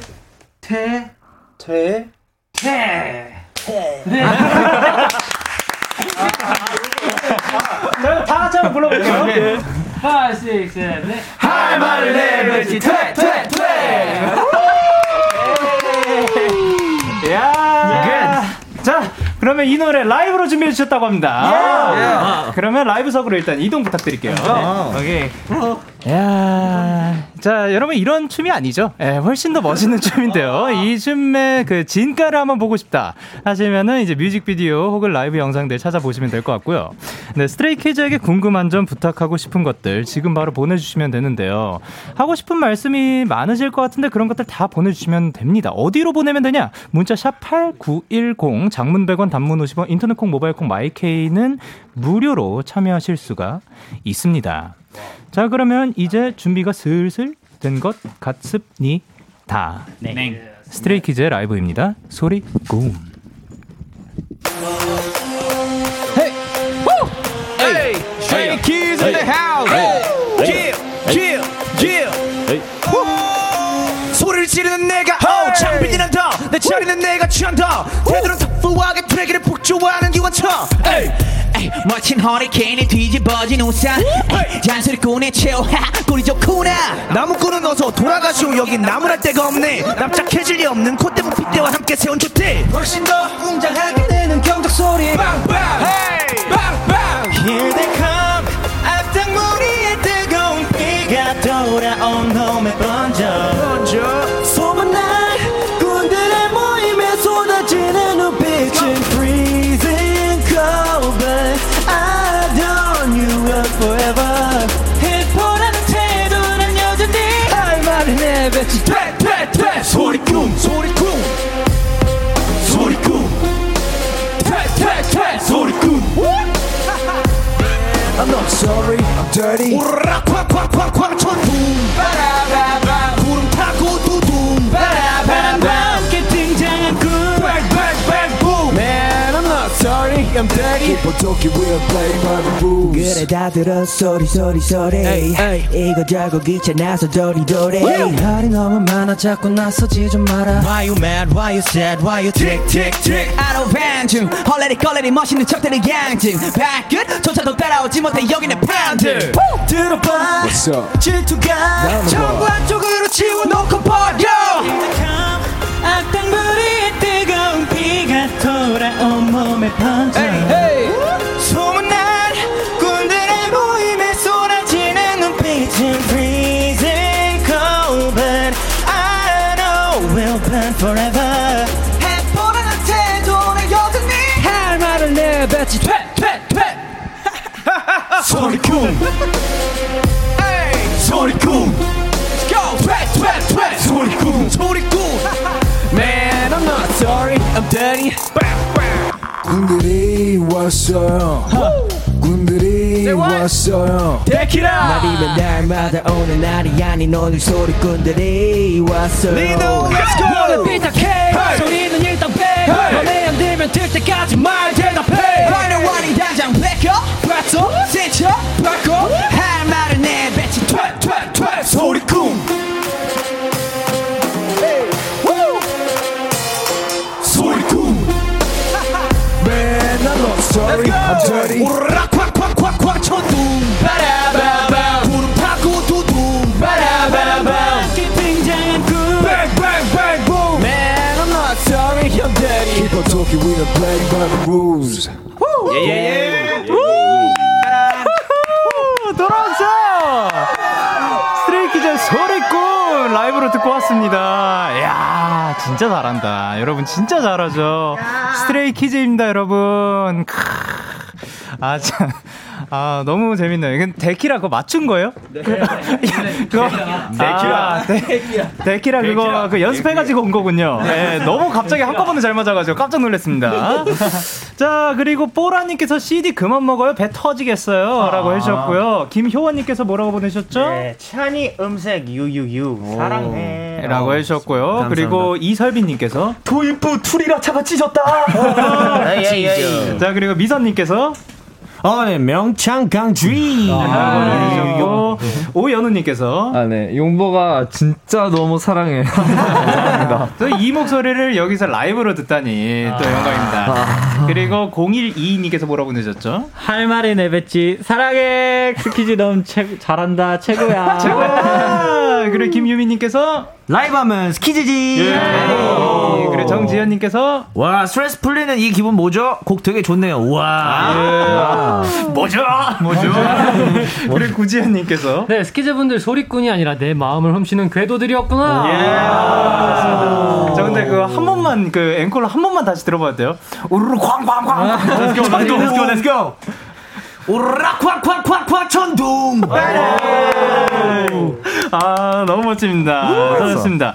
G: 퇴,
A: 퇴.
G: 퇴. 네.
A: 자, 다 같이 한번 불러볼게요. 네.
G: 5, 6, 7, 8.
A: 할 말을 내뱉지 퇴, 퇴, 퇴. 야. 자, 그러면 이 노래 라이브로 준비해 주셨다고 합니다. 아, 그러면 라이브석으로 일단 이동 부탁드릴게요. 네. 오케이. 야, 자 여러분 이런 춤이 아니죠? 예, 훨씬 더 멋있는 춤인데요. 이 춤의 그 진가를 한번 보고 싶다 하시면은 이제 뮤직비디오 혹은 라이브 영상들 찾아보시면 될 것 같고요. 네, 스트레이키즈에게 궁금한 점 부탁하고 싶은 것들 지금 바로 보내주시면 되는데요. 하고 싶은 말씀이 많으실 것 같은데 그런 것들 다 보내주시면 됩니다. 어디로 보내면 되냐? 문자 샵 #8910 장문 100원, 단문 50원, 인터넷 콩, 모바일 콩, 마이케이는 무료로 참여하실 수가 있습니다. 자, 그러면 이제 준비가 슬슬 된 것 같습니다.
I: 네.
A: 스트레이키즈의 라이브입니다. 소리 꿈.
H: Stray Kids in the house. Chill, chill, chill. 소리를 지르는 내가! 호! 창빈이는 더 내 차리는 내가 취한다. 걔들은 터프하게 트랙을 폭주하는 기관차. 에이 에이 멋진 허리케인이 뒤집어진 우산. 에이, 잔소리꾼의 최후 하 꼴이 좋구나. 나무꾼은 어서 돌아가시오. 여긴 나무랄 데가 없네. 납작해질 리 없는 콧대문 핏대와 함께 세운 주택 훨씬 더 웅장하게 되는 경적 소리. 빵빵 헤이 빵빵 Here they come. 앞장무리에 뜨거운 비가 돌아온 놈에 번져. 소문 dirty. I'm dirty.
J: Talking, we're playing by the rules.
H: 그래 다 들어 소리 소리 소리 이거 저거 귀찮아서 도리도리 말이 너무 많아 자꾸 나서지 좀 마라 Why you mad, why you sad, why you tick tick tick I don't 반중 헐레리 껄레리 멋있는 척들은 양증 발끝조차도 따라오지 못해 여기는 파운드 들어봐
J: What's up?
H: 질투가 전부 한쪽으로 치워놓고 버려 악당무리의 뜨거운 비가 돌아 온 몸에 번져. 소문난 꾼들의 모임에 쏟아지는 눈빛은 freezing cold but I know we'll burn forever. 해보라는 태도는 여전히 할 말을 내뱉지. 퇴퇴퇴. 소리꿈 소리꿈 sorry I'm dirty
J: 군들이 왔어요. 군들이 왔어요.
H: 데키라 날이면 날마다 오는 날이 아닌 오늘 소리꾼들이 왔어요. 리노 Let's go. 삐딱해. 소리는 일단 빼. 너네 안 되면 들 때까지 말 대답해. Running running 당장 up 봤어? 센쳐? 바꿔 할 말을 내뱉지 퇴퇴퇴 소리꿈
J: I'm dirty.
H: 오르락 쾅쾅쾅쾅 천둥 바라바밤 구름 타고 두둥 바라바밤 Bang bang bang boom Man I'm not sorry I'm dirty
J: People talking, we're playing by the rules.
A: 돌아왔어! 스트레이키즈 소리꾼 라이브로 듣고 왔습니다. 이야, 진짜 잘한다. 여러분, 진짜 잘하죠. 스트레이키즈입니다, 여러분. 크. 아, 참. 아, 너무 재밌네요. 이건 데키라 그거 맞춘 거예요? 네. 그거 데키라. 데키라 그거 그 연습해 가지고 온 거군요. 네, 너무 갑자기 한꺼번에 잘 맞아 가지고 깜짝 놀랐습니다. 자, 그리고 뽀라 님께서 CD 그만 먹어요. 배 터지겠어요. 라고 해 주셨고요. 김효원 님께서 뭐라고 보내셨죠?
I: 네, 찬이 음색 유유유 사랑해.
A: 라고 해 주셨고요. 그리고 이설빈 님께서
E: 도입부 투리라 차가 찢었다.
I: 에이, 에이.
A: 자, 그리고 미선 님께서
E: 아, 네, 명창 강주의.
A: 라고 해주셨고 오연우님께서
F: 아, 네. 용보가 진짜 너무 사랑해.
A: 또이 목소리를 여기서 라이브로 듣다니 또 영광입니다. 그리고 0122님께서 뭐라고 보내셨죠?
I: 할 말을 내뱉지 사랑해 스키즈 넌 최, 잘한다 최고야.
A: 최고야! 자, 그리고 김유미님께서
E: 라이브 하면 스키즈지.
A: 예. 그리고 정지현 님께서
H: 와 스트레스 풀리는 이 기분 뭐죠? 곡 되게 좋네요. 와.
A: 뭐죠? 뭐죠? 그리고 구지현 님께서
G: 네, 스키즈분들 소리꾼이 아니라 내 마음을 훔치는 궤도들이었구나.
A: 예. 자, 근데 그 한 번만 그 앵콜로 한 번만 다시 들어봐도 돼요? 우르르 쾅쾅쾅.
E: Let's go, let's go, let's go, let's go.
H: 오르락 콱콱콱콱 천둥.
A: 아, 너무 멋집니다. 잘했습니다.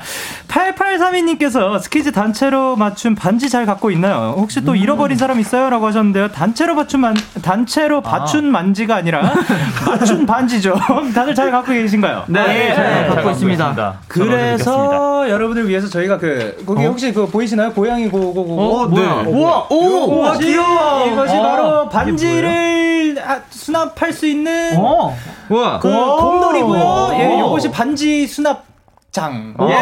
A: 8832님께서 스키즈 단체로 맞춘 반지 잘 갖고 있나요? 혹시 또 잃어버린 사람 있어요? 라고 하셨는데요. 단체로 맞춘 만, 단체로 받춘 만지가 아니라 맞춘 반지죠. 다들 잘 갖고 계신가요?
H: 네, 잘 갖고 있습니다.
A: 그래서 여러분을 위해서 저희가 그 거기 혹시 그 보이시나요? 고양이 고고고.
E: 어, 네. 우와, 오, 와, 귀여워.
A: 이것이
E: 아,
A: 바로 반지를 아, 수납할 수 있는
E: 어. 우와.
A: 그
E: 오.
A: 곰돌이고요. 예,
E: 오.
A: 요것이 반지 수납 장.
E: 예.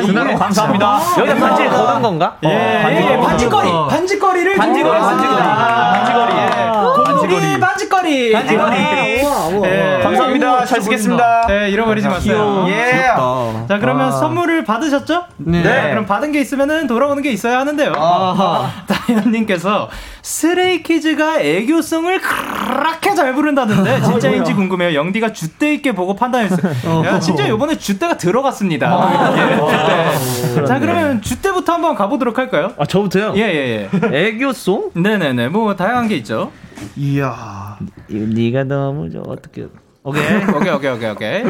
A: 예.
E: 수납 감사합니다.
H: 여기다 반지를 거는 건가?
A: 예, 예, 예, 반지거리.
E: 어.
A: 반지거리를
H: 반지거리, 반지거리. 반지거리.
A: 예. 반지거리.
H: 반지거리.
A: 예.
H: 우와, 우와.
A: 예.
H: 감사합니다. 잘 쓰겠습니다.
A: 예, 잃어버리지 마세요.
H: 예.
A: 자, 그러면
H: 아.
A: 선물을 받으셨죠?
H: 네.
A: 그럼 받은 게 있으면은 돌아오는 게 있어야 하는데요.
H: 아하.
A: 다현님께서 스레이키즈가 애교송을 그렇게 잘 부른다는데 진짜인지 궁금해요. 영디가 줏대 있게 보고 판단했어요. 야, 심지어 이번에 줏대가 들어갔습니다. 예, 줏대. 자, 그러면 줏대부터 한번 가보도록 할까요?
H: 아 저부터요?
A: 예, 예,
H: 예. 애교송?
A: 네네네. 뭐 다양한 게 있죠.
H: 이야. 네가 너무 좋아. 어떻게? 오케이.
A: 오케이, 오케이, 오케이, 오케이.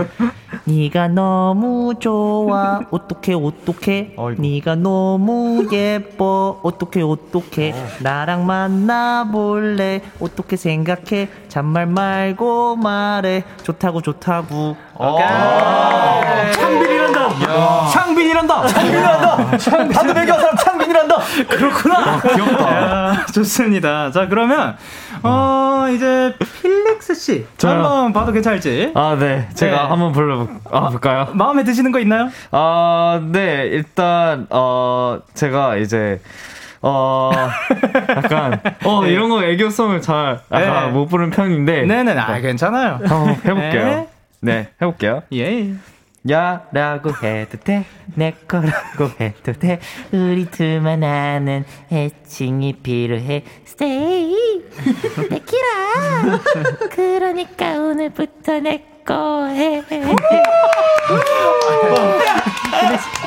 H: 네가 너무 좋아. 어떡해 어떡해. 네가 너무 예뻐. 어떡해 어떡해. 나랑 만나 볼래. 어떻게 생각해? 잔말 말고 말해. 좋다고 좋다고.
A: 오케이.
E: 창빈이란다. 창빈이란다. 창빈이란다. 다들 배경 사람 창빈이란다.
A: 그렇구나. 귀엽다. 좋습니다. 자, 그러면, 어, 이제, 필릭스 씨.
F: 저요?
A: 한번 봐도 괜찮을지.
F: 아, 네. 제가
A: 네.
F: 한번 불러 아, 볼까요?
A: 마음에 드시는 거 있나요?
F: 아, 네. 일단 어 제가 이제 어 약간 어 이런 거 애교성을 잘 약간
A: 네.
F: 못 부르는 편인데
A: 네네, 아, 괜찮아요.
F: 한번 해볼게요.
A: 네.
F: 네, 해볼게요.
A: 예.
H: 야라고 해도 돼. 내 거라고 해도 돼. 우리 둘만 아는 애칭이 필요해. Stay.
B: 데키라. 그러니까 오늘부터 내 거 해.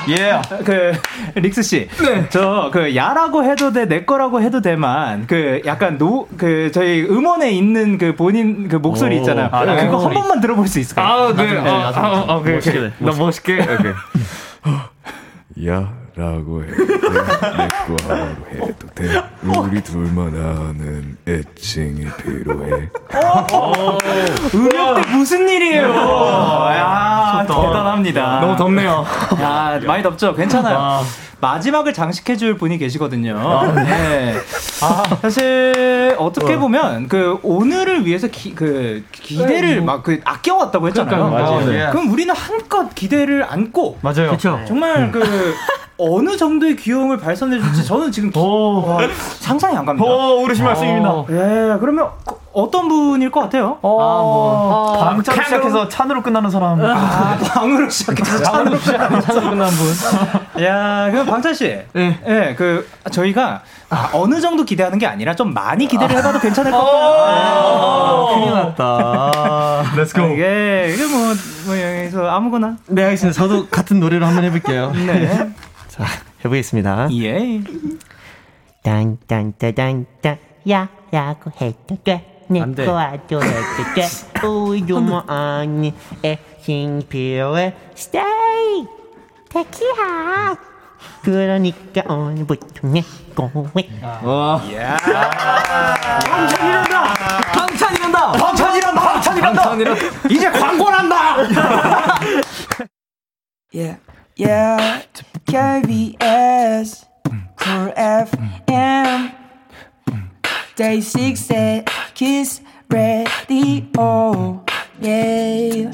A: 예. 그, 릭스 씨. 네. 저, 그, 야라고 해도 돼, 내 거라고 해도 돼만, 그, 약간 노, 그, 저희 음원에 있는 그 본인 그 목소리
F: 오.
A: 있잖아요.
F: 아, 네.
A: 그거 한 번만 들어볼 수 있을까요?
F: 아, 네.
A: 나중에,
F: 아,
A: 나중에.
F: 아, 아, 오케이, 오케이. 너무 멋있게. 오케이.
J: 야 라고 해도 돼, 내거 하라고 해도 돼. 우리 둘만 아는 애칭이 필요해.
A: 음역 때 무슨 일이에요? 야, 대단합니다.
F: 너무 덥네요.
A: 야, 많이 덥죠? 괜찮아요.
F: 아.
A: 마지막을 장식해줄 분이 계시거든요. 네. 사실 어떻게 보면 그 오늘을 위해서 기, 그 기대를 막그 아껴왔다고 했잖아요.
F: 그러니까요. 맞아요. 네.
A: 그럼 우리는 한껏 기대를 안고
F: 맞아요.
H: 그쵸.
A: 정말 그 어느 정도의 귀여움을 발산해 줄지 저는 지금 기- 와, 상상이 안 갑니다.
E: 오, 우리 말씀입니다.
A: 예, 그러면 그 어떤 분일 것 같아요?
E: 어, 방자로 시작해서 찬으로 끝나는 사람.
A: 아, 방으로 시작해서 찬으로 시작하는
G: 찬으로 끝난 분.
A: 야, 그럼 방찬 씨.
E: 네.
A: 예, 그 저희가 아, 어느 정도 기대하는 게 아니라 좀 많이 기대를 해봐도 괜찮을 것 같아요.
E: 큰일 났다. Let's go.
A: 아, 이게 이게 뭐, 뭐 여기서 아무거나.
E: 네, 알겠습니다. 저도 같은 노래를 한번 해볼게요.
A: 네.
E: 자, 해보겠습니다.
A: 예.
K: 딴딴따단따 야라고 해도
E: 안 돼.
K: 돼내 거 아도 해도 돼 우리 뭐 아니 애칭 필요해 Stay 데키라 그러니까 오늘부터 내 거해
E: 와.
A: 방찬 이란다.
E: 방찬 이란다!
A: 방찬 이란다. 방찬 이란다. 이제 광고 난다.
L: Yeah, yeah, KBS, Cool FM, Day 6 at Kiss Radio, yeah.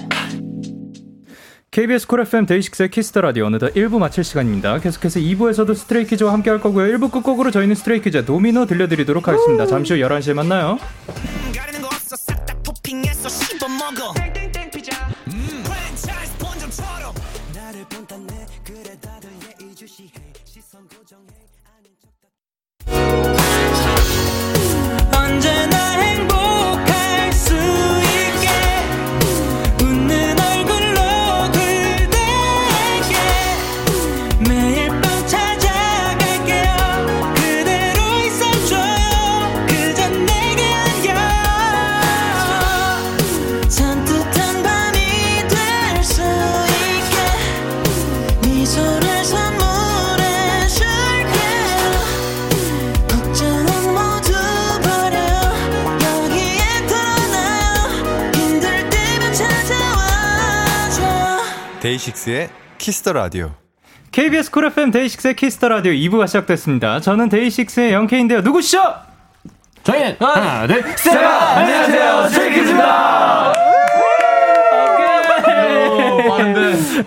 A: KBS Cool FM 데이식스의 Kiss the Radio 어느덧 1부 마칠 시간입니다. 계속해서 2부에서도 스트레이 키즈와 함께 할 거고요. 1부 끝곡으로 저희는 스트레이 키즈의 도미노 들려드리도록 하겠습니다. 잠시 후 11시에 만나요.
M: 데이식스의 Kiss the Radio.
A: KBS Cool FM 데이식스의 Kiss the Radio 2부가 시작됐습니다. 저는 데이식스의 영케이인데요. 누구시죠?
L: 저희는 하나, 둘, 셋!
A: 안녕하세요, 스트레이키즈입니다.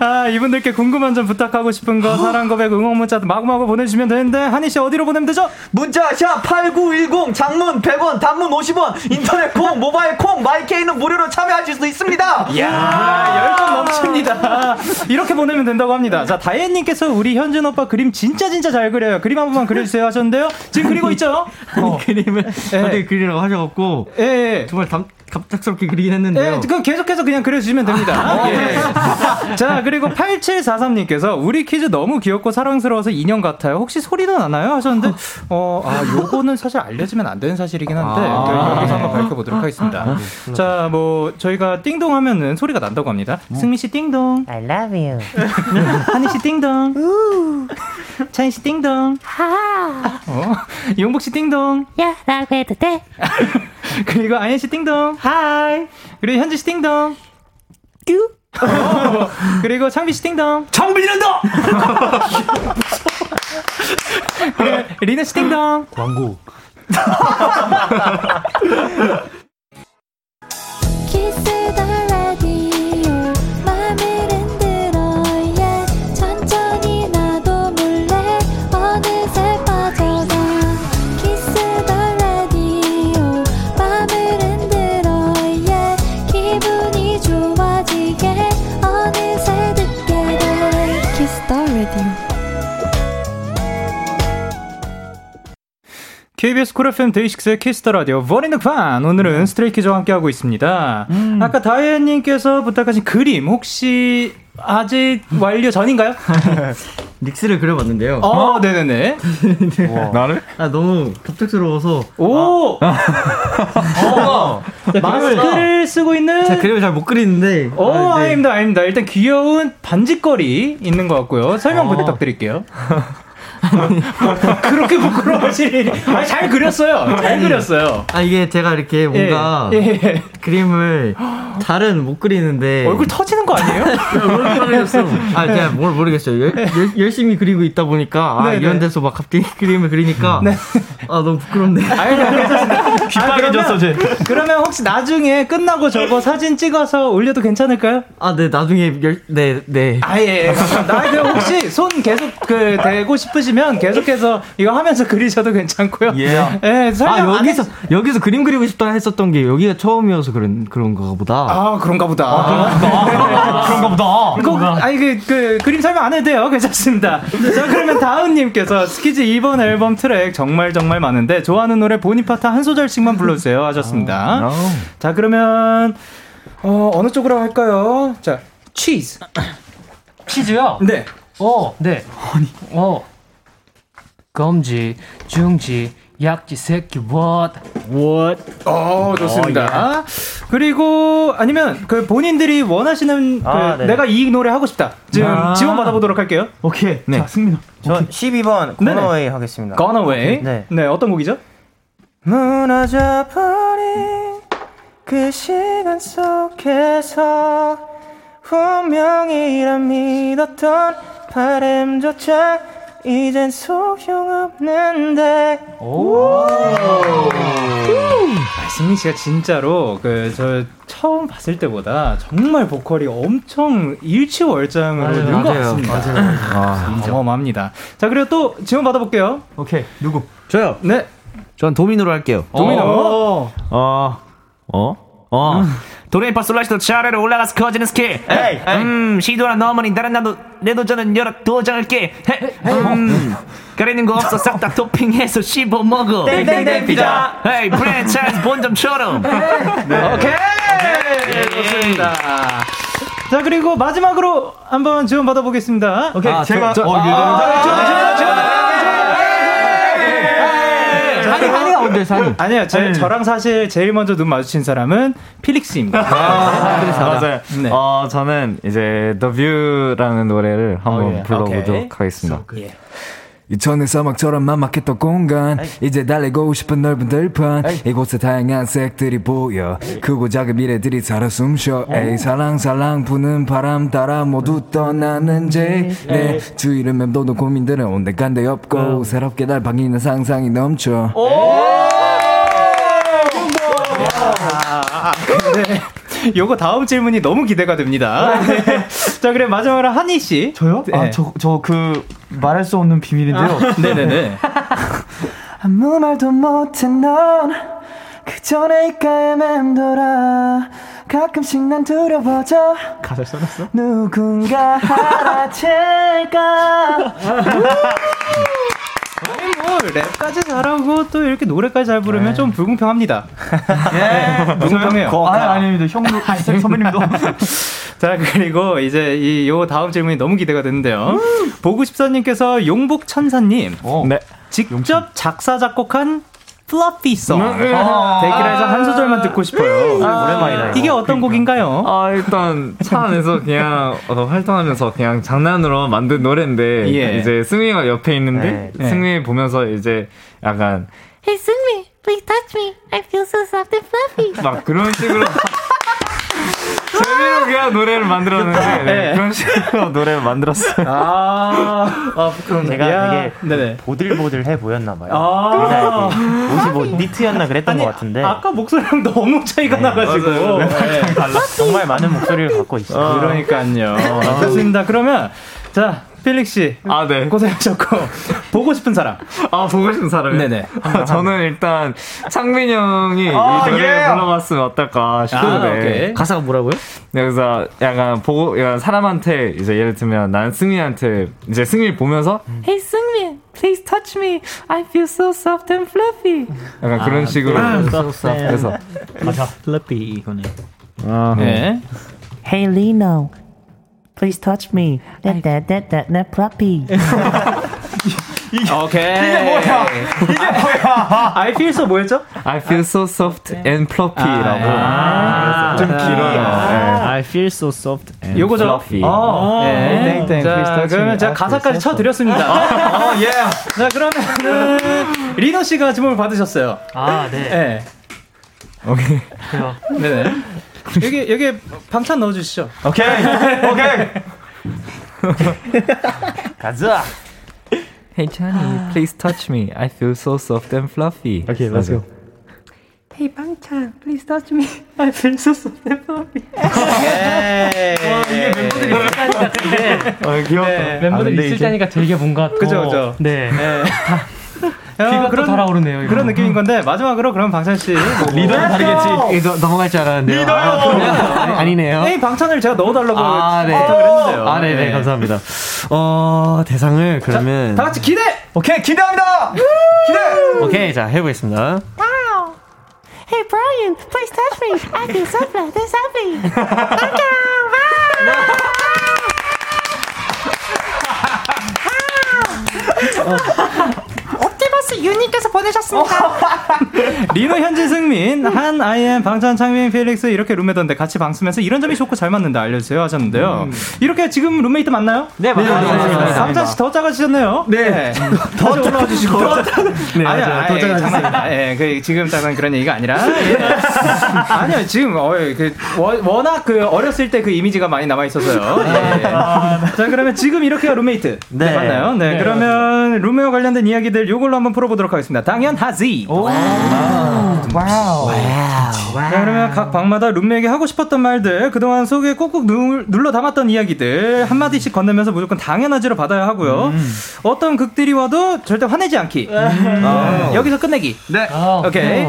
A: 아, 이분들께 궁금한 점 부탁하고 싶은 거, 사랑 고백, 응원 문자 마구마구 보내주시면 되는데, 한희 씨 어디로 보내면 되죠?
N: 문자 샵8910 장문 100원 단문 50원 인터넷 콩 모바일 콩 마이케이는 무료로 참여하실 수 있습니다
A: 이야, 열정 넘칩니다. 이렇게 보내면 된다고 합니다. 자, 다혜님께서 우리 현준 오빠 그림 진짜 진짜 잘 그려요. 그림 한 번만 그려주세요 하셨는데요. 지금 그리고 있죠? 어.
N: 그림을 갑자기 그리라고 하셔갖고
A: 예, 예.
N: 정말 담, 갑작스럽게 그리긴 했는데요
A: 예, 그럼 계속해서 그냥 그려주시면 됩니다. 예. 자, 그리고 8743님께서 우리 퀴즈 너무 귀엽고 사랑스러워서 인형 같아요. 혹시 소리도 나나요? 하셨는데, 어, 아, 요거는 사실 알려지면 안 되는 사실이긴 한데,
N: 아.
A: 네, 여기서 한번 밝혀보도록 하겠습니다. 자, 뭐, 저희가 띵동 하면은 소리가 난다고 합니다. 승민 씨 띵동.
K: I love you.
A: 한희씨 띵동. 찬이 씨 띵동. 어, 용복씨 띵동.
K: 야, 라고 해도 돼?
A: 그리고 아이엔 씨 띵동. Hi. 그리고 현진 씨 띵동. 뀨. 어, 그리고 창빈 씨 띵동.
L: 정빈이는 너!
A: 그리고 리노 씨 띵동.
B: 광고.
A: KBS 쿨 FM 데이식스의 Kiss the Radio 벌이는 판 오늘은 스트레이키즈와 함께하고 있습니다. 아까 다혜님께서 부탁하신 그림 혹시 아직 완료 전인가요?
N: 릭스를 그려봤는데요
A: 어, 네네네.
N: 나를? 아 너무 갑작스러워서
A: 오! 어, 마스크를 쓰고 있는
N: 제가 그림을 잘 못 그리는데
A: 오,
N: 아, 네.
A: 아닙니다, 아닙니다. 일단 귀여운 반지거리 있는 것 같고요. 설명
N: 어.
A: 부탁드릴게요. 그렇게 부끄러워하실 일이. 아니, 잘 그렸어요. 잘 그렸어요.
N: 아 이게 제가 이렇게 뭔가
A: 예, 예.
N: 그림을 잘은 못 그리는데
A: 얼굴 터지는 거 아니에요?
N: 아 제가 뭘 모르겠어요 열, 열, 열심히 그리고 있다 보니까 아,
A: 네,
N: 이런
A: 네.
N: 데서 막 갑자기 그림을 그리니까
A: 네.
N: 아 너무 부끄럽네
A: 아니, 괜찮습니다.
N: 빗방해졌어, 쟤.
A: 그러면 혹시 나중에 끝나고 저거 사진 찍어서 올려도 괜찮을까요?
N: 아 네 나중에 열 네 네
A: 아, 예, 예. 아, 그 혹시 손 계속 그 대고 싶으 시면 계속해서 이거 하면서 그리셔도 괜찮고요.
N: 예.
A: 예, 설명 아안
N: 여기서 여기서 그림 그리고 싶다 했었던 게 여기가 처음이어서 그런 그런가 보다
A: 아, 그런가 보다.
N: 그런가 보다
A: 그, 아니, 그, 그, 그림 설명 안 해도 돼요. 괜찮습니다. 자, 그러면 다은님께서 스키즈 이번 앨범 트랙 정말 정말 많은데, 좋아하는 노래 파트 한 소절씩만 불러주세요. 하셨습니다. 자, 그러면, 어, 어느 쪽으로 할까요? 자, 치즈.
B: 치즈요?
A: 네.
B: 어, 네. 어. 검지, 중지, 약지, 새끼, what?
A: What? 어, 좋습니다. 그리고, 아니면, 그, 본인들이 원하시는, 그,
I: 아, 네.
A: 내가 이 노래 하고 싶다. 지금
I: 아.
A: 지원 받아보도록 할게요.
N: 오케이.
A: 네. 자, 승민아.
I: 전 12번
A: 네네.
I: 코너웨이 하겠습니다.
A: Gone Away.
I: 네.
A: 네, 어떤 곡이죠?
I: 무너져 버린 그 시간 속에서 운명이란 믿었던 바램조차 이젠 소용없는데
A: 아, 승민 씨가 진짜로 그 저 처음 봤을 때보다 정말 보컬이 엄청 일치월장으로
N: 맞아요,
A: 는것
N: 맞아요,
A: 같습니다.
N: 맞아요.
A: 아, 어마어마합니다. 자 그리고 또 지원 받아볼게요.
N: 오케이 누구?
E: 저요.
A: 네.
E: 전 도미노로 할게요.
A: 도미노.
E: 어, 어, 어.
H: 도레미파 솔라시도 차례로 올라가서 커지는 스케일. 음 시도나 너머니 다른 나도 내 도전은 여러 도전을 깨 헤, 음. 가리는 거 없어. 싹 다 토핑해서 씹어 먹어.
L: ding ding ding 피자.
H: Hey 프랜차이즈 본점처럼.
A: 오케이. 좋습니다. 자, 그리고 마지막으로 한번 지원 받아보겠습니다.
F: 오케이,
A: 아,
F: 제가-
A: 저, 저,
F: 어,
A: 아,
F: 유령.
A: 지원, 지원, 지원.
G: 산이 산이가 언제 산이?
A: 아니요, 제, 저랑 사실 제일 먼저 눈 마주친 사람은 필릭스입니다.
F: 아,
A: 그래서
F: 맞아요.
A: 네.
F: 어, 저는 이제 The View라는 노래를 한번
A: 어, 예.
F: 불러보도록
A: 오케이.
F: 하겠습니다.
J: 이천의 사막처럼 만막했던 공간. 이제 달리고 싶은 넓은 들판 이곳에 다양한 색들이 보여. 크고 작은 미래들이 살아 숨쉬어. 에이. 살랑살랑 부는 바람 따라 모두 떠나는지. 내 주위를 맴도는 고민들은 온데간데 없고 새롭게 날 반기는 상상이 넘쳐.
A: 아, 근데 요거 다음 질문이 너무 기대가 됩니다. 네. 자, 그래 마지막으로 한희 씨.
F: 저요?
A: 네.
F: 아, 저, 저 그 말할 수 없는 비밀인데요.
A: 네네네.
L: 아무 말도 못해 넌 그저 내 입가에 맴돌아 가끔씩 난 두려워져
F: 가사 써놨어?
L: 누군가 알아챌까
A: 아니 뭐 랩까지 잘하고 또 이렇게 노래까지 잘 부르면
F: 네.
A: 좀 불공평합니다. 네, 불공평해요.
F: 아, 아닙니다. 형도, 선배님도.
A: 자 그리고 이제 이 요 다음 질문이 너무 기대가 되는데요. 보고 싶사님께서 용복 천사님
F: 네.
A: 직접 작사 작곡한 플러피 송
F: 음, 음.
A: 데키라에서 한 소절만 듣고 싶어요.
F: 아, 오랜만이다.
A: 이게 어떤 곡인가요?
F: 아, 일단 차 안에서 그냥 어, 활동하면서 그냥 장난으로 만든 노래인데
A: 예.
F: 이제 승민이가 옆에 있는데
A: 네.
F: 승민이 보면서 이제 약간
B: Hey, Sungmi, please touch me. I feel so soft and fluffy.
F: 막 그런 식으로 재미로 그냥 노래를 만들었는데 네,
A: 네.
F: 그런 식으로 노래를 만들었어요.
A: 아, 아 그럼
I: 제가
A: 야,
I: 되게
A: 네네.
I: 보들보들해 보였나 봐요.
A: 아.
I: 옷이 뭐 니트였나 그랬던 것 같은데.
A: 아까 목소리랑 너무 차이가 나가지고
I: 맞아요.
A: 네.
I: 정말 많은 목소리를 갖고 있어요.
A: 그러니까요. 좋습니다. 그러면 자 필릭 씨,
F: 아, 네.
A: 고생하셨고 보고 싶은 사람.
F: 아 보고 싶은 사람이
A: 네네.
F: 저는 일단 창민 형이
A: 아,
F: 이 노래를
A: 예.
F: 불러봤으면 어떨까 싶은데
A: 아.
H: 가사가 뭐라고요?
F: 그래서 약간 보고 약간 사람한테 이제 예를 들면 난 승민한테 이제 승민 보면서
B: Hey, Sungmi, please touch me. I feel so soft and fluffy.
F: 약간 그런 식으로 그래서
I: 맞아. 플러피 이거네.
F: 아,
A: 네.
K: Hey Lino, please touch me. That that that that that puppy.
A: 오케이.
F: 이게 뭐야?
A: 이게 뭐야? I feel so 뭐였죠?
F: I feel so soft and fluffy라고
A: 아,
F: 좀
A: 아.
F: 길어요. 네.
H: I feel so soft and
A: 요거죠.
F: fluffy.
A: 어, 네.
F: 땡땡,
A: 자, 그러면. 제가
F: I
A: 가사까지 쳐드렸습니다.
F: 어, 예.
A: 자, 그러면은 리너 씨가 질문을 받으셨어요.
G: 아, 네.
A: 네.
F: 오케이.
A: 네네. 여기 여기 방찬 넣어주시죠.
F: 오케이. 오케이.
I: 가자.
F: Hey Johnny, please touch me. I feel so soft and fluffy.
A: Okay, let's go.
B: Hey, Bangchan, please touch me. I feel so soft and fluffy.
A: 예.
G: 이게 멤버들이 있다니까 되게
F: 어, 귀엽다.
G: 네, 멤버들이 있을 때니까 되게 뭔가 또
A: 그죠, 그죠.
G: 네.
A: 귀가
G: 또 달아오르네요, 이거.
A: 그런 느낌인 건데 마지막으로 그럼 방찬 씨
E: 리더는 다르겠지. 이거 넘어갈 줄 알았는데요.
A: 리더요.
E: 아. 아니, 아니 네요.
A: 에이 방찬을 제가 넣어달라고
E: 아, 네.
A: 부탁을 했는데요.
E: 아, 네네,
A: 네.
E: 감사합니다. 어, 대상을 그러면.
A: 다 같이 기대.
E: 오케이, 기대합니다! 기대! 오케이, 자, 해보겠습니다.
B: Wow. Hey, Brian, please touch me. I feel so flat and fluffy. 옵티머스 유니께서 보내셨습니다.
A: 리노 현진 승민 한 아이엔 방찬 창민 필릭스 이렇게 룸메던데 같이 방 쓰면서 이런 점이 좋고 잘 맞는다 알려주세요 하셨는데요. 이렇게 지금 룸메이트 맞나요?
I: 네, 맞습니다.
A: 방찬 씨 더 작아지셨네요. 네. 더 올라와 주시고.
E: 네,
A: 아니요.
E: 더
A: 아니,
E: 작아졌어요.
A: 장난입니다. 예, 그 지금 작은 그런 얘기가 아니라. 예. 아니요, 지금 어, 그 워- 워낙 그 어렸을 때 그 이미지가 많이 남아 있어서요. 예. 자, 그러면 지금 이렇게가 룸메이트. 네,
I: 네.
A: 맞나요? 네,
I: 네.
A: 그러면 룸메와 관련된 이야기들 요걸로 한번 풀어 보도록 하겠습니다. 당연하지. Wow. 자, 그러면 각 방마다 룸메에게 하고 싶었던 말들, 그동안 속에 꼭꼭 누, 눌러 담았던 이야기들, 한마디씩 건네면서 무조건 당연하지로 받아야 하고요. 어떤 극들이 와도 절대 화내지 않기. 어, 여기서 끝내기.
F: 네.
A: 오케이.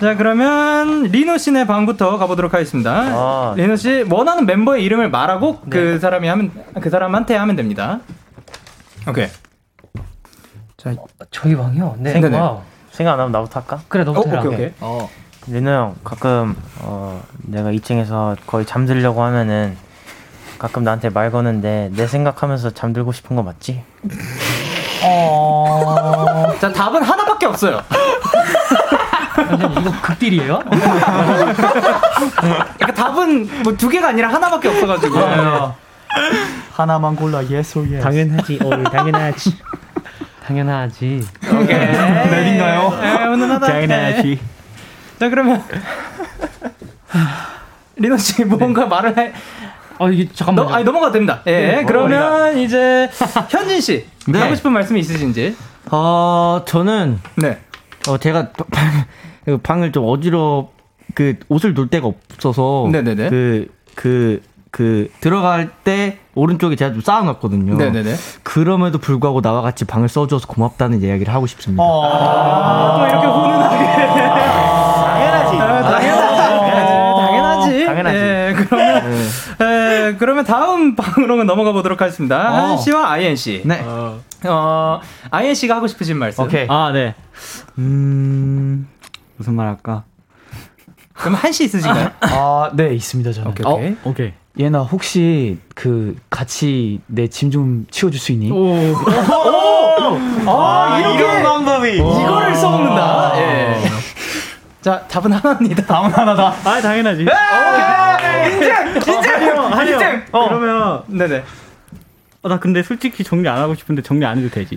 A: 자, 그러면 리노 씨네 방부터 가보도록 하겠습니다. 리노 씨, 원하는 멤버의 이름을 말하고 그 사람이 하면, 그 사람한테 하면 됩니다. 오케이.
G: 자, 저희 방이요? 네.
A: 네네.
G: Wow.
I: 생각 안 나면 나부터 할까?
G: 그래, 너부터 해라.
A: 오케이, 오케이.
G: 어.
I: 민호 형 가끔 어 내가 2층에서 거의 잠들려고 하면은 가끔 나한테 말 거는데 내 생각하면서 잠들고 싶은 거 맞지?
A: 어... 자, 답은 하나밖에 없어요.
G: 이거 극딜이에요?
A: 그러니까 답은 뭐 두 개가 아니라 하나밖에 없어가지고.
L: 하나만 골라 yes or yes.
G: 당연하지, 어, 당연하지. 당연하지.
A: 오케이.
L: 랩인가요?
A: 에, 훈훈하다.
L: 당연하지.
A: 자, 그러면. 리노 씨, 뭔가 말을 해.
G: 어, 이게 잠깐만요.
A: 너, 아니, 넘어가도 됩니다. 예,
E: 네,
A: 그러면 이제 현진 씨.
E: 네.
A: 하고 싶은 말씀이 있으신지.
E: 어, 저는
A: 네.
E: 어 제가 방, 그 방을 좀 어지러 그 옷을 놓을 데가 없어서
A: 네네네.
E: 그 그 그 들어갈 때 오른쪽에 제가 좀 쌓아놨거든요.
A: 네네네.
E: 그럼에도 불구하고 나와 같이 방을 써줘서 고맙다는 이야기를 하고 싶습니다.
A: 아, 또 이렇게 훈훈하게.
I: 당연하지.
A: 아, 당연하지. 당연하지.
I: 당연하지.
A: 예, 그러면, 예, 그러면 다음 방으로 넘어가 보도록 하겠습니다.
E: 어.
A: 한 씨와 아이엔 씨.
E: 네.
A: 어, 아이엔 씨가 하고 싶으신 말씀.
E: 오케이.
L: 아, 네. 음, 무슨 말 할까?
A: 그럼 한씨 있으신가요?
L: 아, 네, 있습니다, 저는.
A: 오케이, 오케이.
L: 어, 오케이. 얘나 혹시 그 같이 내 짐 좀 치워줄 수 있니?
A: 아, 이렇게
I: 이런 방법이.
A: 이거를 써먹는다. 예. 자, 답은 하나입니다.
L: 다음 하나다. 아, 당연하지.
A: 인증! 인증!
L: 한이 형.
A: 인증!
L: 그러면
A: 네네.
L: 어, 나 근데 솔직히 정리 안 하고 싶은데 정리 안 해도 되지.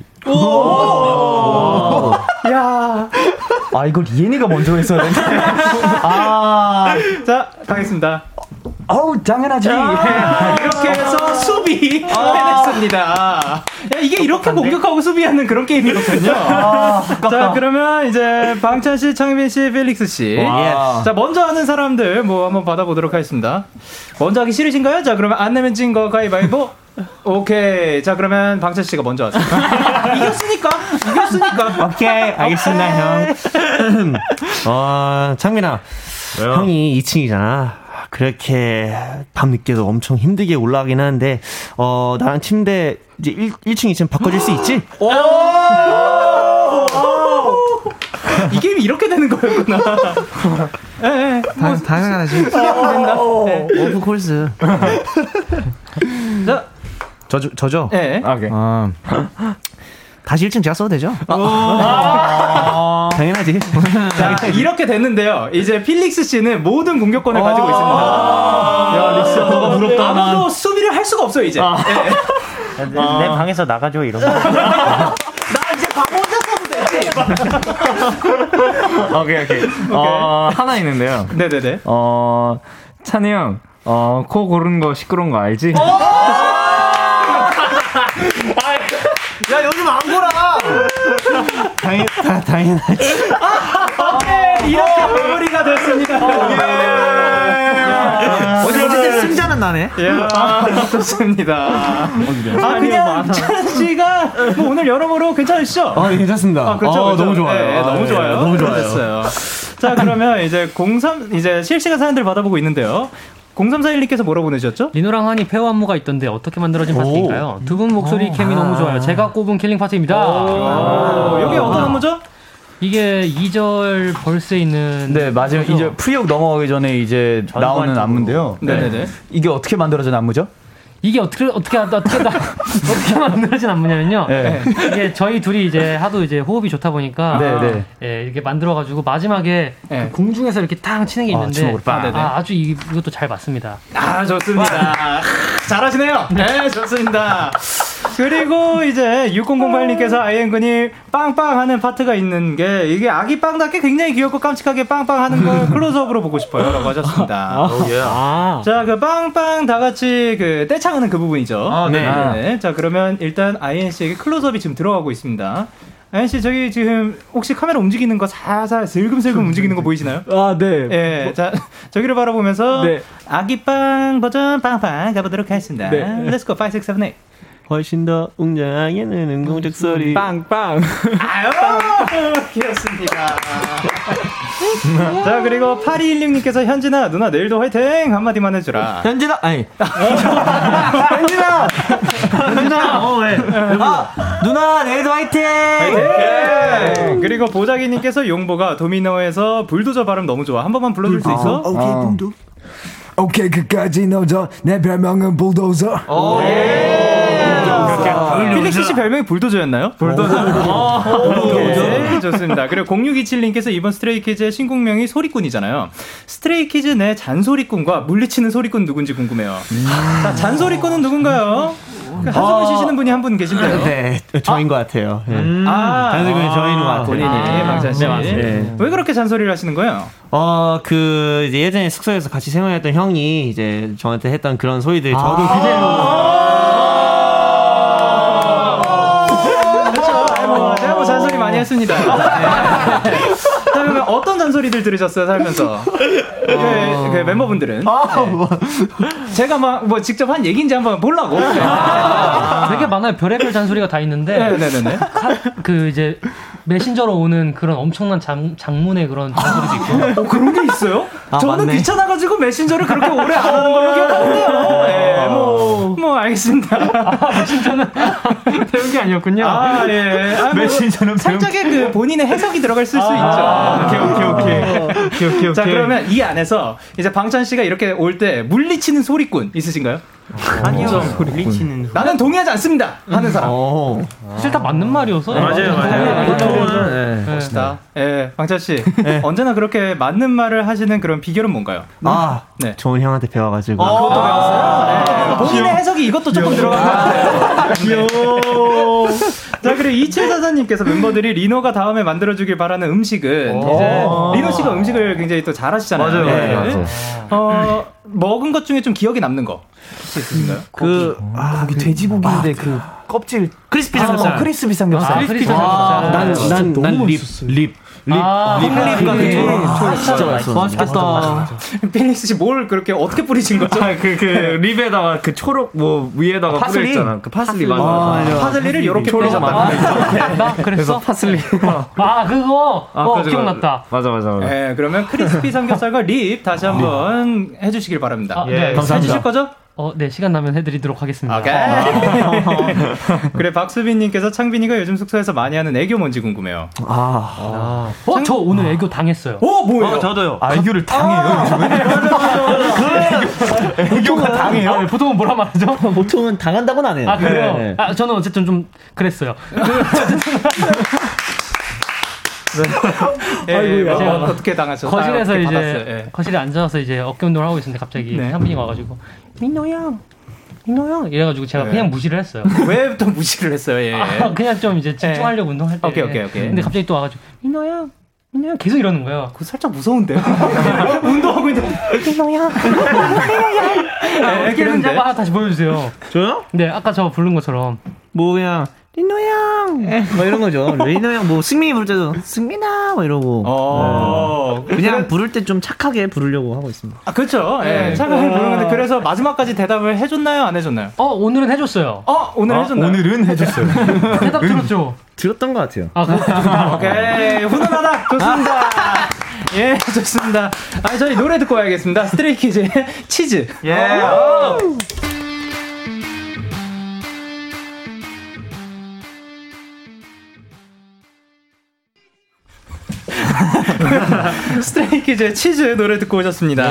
A: 야
L: 아, 이걸 이엔이가 먼저 했어야 되는데. 아,
A: 자, 가겠습니다.
L: 어우, 당연하지.
A: 이렇게 해서 수비 해냈습니다. 야, 이게 이렇게 공격하고 수비하는 그런 게임이거든요. 자, 그러면 이제 방찬 씨, 창빈 씨, 펠릭스 씨.
L: 와.
A: 자, 먼저 하는 사람들 뭐 한번 받아보도록 하겠습니다. 먼저 하기 싫으신가요? 자, 그러면 안 내면 진 거 가위바위보. 오케이. 자, 그러면 방찬 씨가 먼저 하세요. 이겼으니까. 이겼으니까.
E: 오케이, 알겠습니다, 형. 어, 창민아. 형이 2층이잖아. 그렇게 밤늦게도 엄청 힘들게 올라가긴 하는데, 어, 나랑 침대 이제 1, 1층, 2층 바꿔줄 수 있지?
A: 오! 이 게임이 이렇게 되는 거였구나. 예, 예. 뭐,
E: 당연하지.
A: 수리하면 된다. 예.
E: Of course.
A: 자,
E: 저죠, 저죠?
A: 예.
L: 아, 오케이.
E: 어, 다시 1층 제가 써도 되죠? 당연하지.
A: 자, 이렇게 됐는데요. 이제 필릭스 씨는 모든 공격권을 가지고 있습니다.
L: 야, 릭스 너가 부럽다.
A: 아무도 수비를 할 수가 없어요, 이제. 예.
I: 내, 내 방에서 나가줘 이런 거.
A: 나 이제 방 혼자 써도 되지.
F: 오케이, 오케이. 어, 하나 있는데요.
A: 네네네.
F: 어, 찬이 형, 어, 코 고르는 거 시끄러운 거 알지?
A: 야, 요즘 안 보라.
E: 당연, 다, 당연하지.
A: 오케이, 이렇게 마무리가 됐습니다.
E: 어쨌든 승자는 나네.
A: 야, 좋습니다. 아, 그냥 찬 씨가 뭐 오늘 여러모로 괜찮으시죠?
E: 아, 예, 괜찮습니다.
A: 아, 그렇죠,
E: 아,
A: 그렇죠.
E: 너무 좋아요.
A: 네, 너무
E: 아,
A: 좋아요.
E: 예, 너무 좋아요.
A: 됐어요. 자, 그러면 이제 03 이제 실시간 사연들 받아보고 있는데요. 0341님께서 뭐라 보내셨죠?
G: 리노랑 한이 pair 안무가 있던데 어떻게 만들어진 파트인가요? 두 분 목소리 케미 너무 좋아요. 제가 꼽은 killing 파트입니다.
A: 오, 여기 어떤 안무죠?
G: 이게 2절 verse에 있는
L: 네, 맞아요. 이제 pre-hook 넘어가기 전에 이제 나오는 안무인데요.
A: 네네네.
L: 이게 어떻게 만들어진 안무죠?
G: 이게 어떻게 어떻게 어떻게 어떻게 만들어진 안무냐면요.
L: 네.
G: 이게 저희 둘이 이제 하도 이제 호흡이 좋다 보니까
L: 네, 네.
G: 예, 이렇게 만들어가지고 마지막에
A: 네.
G: 그 공중에서 이렇게 딱 치는 게
L: 아,
G: 있는데. 아,
A: 네네.
G: 아주 이, 이것도 잘 맞습니다.
A: 아, 좋습니다. 잘하시네요. 네, 좋습니다. 그리고 이제 6008님께서 아이엔군이 빵빵 하는 파트가 있는 게 이게 아기 빵답게 굉장히 귀엽고 깜찍하게 빵빵 하는 걸 클로즈업으로 보고 싶어요. 라고 하셨습니다.
G: 아,
A: 자, 그 빵빵 다 같이 그 떼창하는 그 부분이죠.
F: 아, 네.
A: 네. 자, 그러면 일단 아이엔 씨에게 클로즈업이 지금 들어가고 있습니다. 아연 씨 저기 지금 혹시 카메라 움직이는 거 살살 슬금슬금 움직이는 거 보이시나요?
L: 아, 네.
A: 예, 자 저기를 바라보면서
L: 네.
A: 아기빵 버전 빵빵 가보도록 하겠습니다.
L: 네.
A: Let's go 5, 6, 7, 8.
E: 훨씬 더 웅장하게는 음공적 소리.
L: 빵빵.
A: 아유, 귀엽습니다. 자, 그리고 8216님께서 현진아, 누나 내일도 화이팅! 한마디만 해주라.
E: 현진아, 아니.
A: 현진아!
E: 현진아, 어, 왜? 아, 누나, 내일도 화이팅!
A: 화이팅! 그리고 보자기님께서 용보가 도미노에서 불도저 발음 너무 좋아. 한 번만 불러줄 수 있어?
J: 오케이, 붕도. 오케이, 그까지 넣어줘. 내 별명은 불도저.
A: 필릭스 씨 별명이 불도저였나요? 불도저. 오케이, 좋습니다. 그리고 0627님께서 이번 스트레이키즈의 신곡명이 소리꾼이잖아요. 스트레이키즈 내 잔소리꾼과 물리치는 소리꾼 누군지 궁금해요. 자, 잔소리꾼은 누군가요? 그 한숨을 쉬시는 분이 한 분 계신데요.
E: 네, 저인 것 같아요. 예.
A: 아,
E: 잔소리꾼이 저인 것 같아요.
A: 본인이
E: 아,
A: 방찬 씨.
E: 네, 맞습니다. 네.
A: 왜 그렇게 잔소리를 하시는 거예요?
E: 어, 그, 예전에 숙소에서 같이 생활했던 형이 이제 저한테 했던 그런 소리들
A: 아.
E: 저도 그대로.
A: 했습니다. 네. 자, 그러면 어떤 잔소리들 들으셨어요, 살면서? 그, 그 멤버분들은. 네. 제가 막 뭐 직접 한 얘기인지 한번 보려고.
G: 되게 많아요. 별의별 잔소리가 다 있는데.
A: 네네네.
G: 그 이제 메신저로 오는 그런 엄청난 장, 장문의 그런 잔소리도 있고.
A: 어, 그런 게 있어요?
G: 아,
A: 저는
G: 맞네.
A: 귀찮아가지고 메신저를 그렇게 오래 안 하는 걸로 기억하는데요. 네, 뭐, 뭐, 알겠습니다.
G: 메신저는 배운 게 아니었군요.
A: 아, 예. 아, 뭐,
G: 메신저는
A: 살짝의 그 본인의 해석이 들어갈 수
G: 아,
A: 있죠.
G: 오케이, 오케이, 오케이.
A: 오케이,
G: 오케이,
A: 자,
G: 오케이.
A: 그러면 이 안에서 이제 방찬 씨가 이렇게 올 때 물리치는 소리꾼 있으신가요?
I: 아니요. 물리치는
A: 나는 동의하지 않습니다. 하는 사람.
G: 사실 다 맞는 말이어서.
A: 맞아요, 맞아요.
G: 보통은, 네.
A: 멋있다. 예, 방찬 씨. 언제나 그렇게 맞는 말을 하시는 그런 비결은 뭔가요?
E: 아,
A: 네.
E: 좋은 형한테 배워가지고.
A: 어, 그것도 배웠어요? 네. 본인의 해석이 이것도 조금 들어간 것 같아요. 귀여워. 자, 그리고 이칠사사님께서 멤버들이 리노가 다음에 만들어주길 바라는 음식은 이제 리노 씨가 음식을 굉장히 또 잘하시잖아요.
F: 맞아요,
A: 네.
F: 맞아요, 맞아요.
A: 어, 먹은 것 중에 좀 기억에 남는 거 혹시 있으신가요?
L: 그, 아, 거기 돼지고기인데 그 껍질.
A: 크리스피
L: 아,
A: 삼겹살.
L: 어, 크리스피 삼겹살.
A: 아, 크리스피 삼겹살.
L: 난, 난, 난 rib, rib. rib,
A: 아, rib,
L: rib,
A: 그
L: rib.
A: 초록,
L: 진짜
A: 초록.
L: 맛있어.
A: 맛있겠다. 필릭스 씨 뭘 그렇게 어떻게 뿌리신 거죠?
F: 아, 그, 그, rib에다가 그 초록, 뭐, 위에다가
A: 파슬리?
F: 뿌려있잖아. 그 파슬리,
A: 파슬리.
F: 맞아.
A: 아,
F: 맞아.
A: 파슬리를 이렇게
F: 맞아.
G: 나 그랬어?
F: 파슬리.
G: 아 그거.
A: 아,
G: 어
A: 그죠,
G: 기억났다.
F: 맞아, 맞아, 맞아.
A: 네, 그러면 crispy 삼겹살과 rib 다시 한번 해주시길 바랍니다.
G: 아, 네,
A: 해주실 거죠?
G: 어, 네 시간 나면 해드리도록 하겠습니다.
A: 오케이. 그래 박수빈님께서 창빈이가 요즘 숙소에서 많이 하는 애교 뭔지 궁금해요.
E: 아,
G: 어, 저 오늘 애교 당했어요.
A: 어, 뭐예요?
E: 저도요.
L: 아, 애교를 당해요.
G: 애교가 당해요? 아, 네, 보통은 뭐라 말하죠?
H: 보통은 당한다고는 안 해요.
G: 아 그래요?
H: 네.
G: 아 저는 어쨌든 좀 그랬어요.
A: 예,
G: 아이고야.
A: 어,
G: 제가
A: 어떻게 당하셨어요?
G: 거실에서 이제
A: 받았어요? 예.
G: 거실에 앉아서 이제 어깨 운동을 하고 있는데 갑자기
A: 네.
G: 상빈이가 와가지고 민호 형, 민호 형 이래가지고 제가
A: 네.
G: 그냥 무시를 했어요.
A: 왜 또 무시를 했어요? 예.
G: 아, 그냥 좀 이제 집중하려고 운동할 때.
A: 오케이, 오케이, 오케이.
G: 근데 갑자기 또 와가지고 민호 형, 민호 형 계속 이러는 거예요.
A: 그거 살짝 무서운데. 운동하고 있는데.
G: 민호 형,
A: 네,
G: 어떻게 하는지 한번 하나 다시 보여주세요.
H: 저요?
G: 네, 아까 저 부른 것처럼.
H: 뭐 그냥 리노 형, 뭐 이런 거죠. 리노 형, 뭐 승민이 부를 때도 승민아, 뭐 이러고.
A: 어.
H: 네. 그냥 부를 때 좀 착하게 부르려고 하고 있습니다.
A: 아, 그렇죠. 예.
G: 네.
A: 차가게
G: 아.
A: 부르는데 그래서 마지막까지 대답을 해줬나요? 안 해줬나요?
G: 어, 오늘은 해줬어요.
A: 어, 오늘 해줬나요?
H: 오늘은 해줬어요.
G: 대답 들었죠?
H: 들었던 것 같아요.
G: 아.
A: 오케이. 훈훈하다. 좋습니다. 예, 좋습니다. 아, 저희 노래 듣고 와야겠습니다. 스트레이키즈의 치즈.
F: 예.
A: 어. 스트레이키즈의 치즈 노래 듣고 오셨습니다.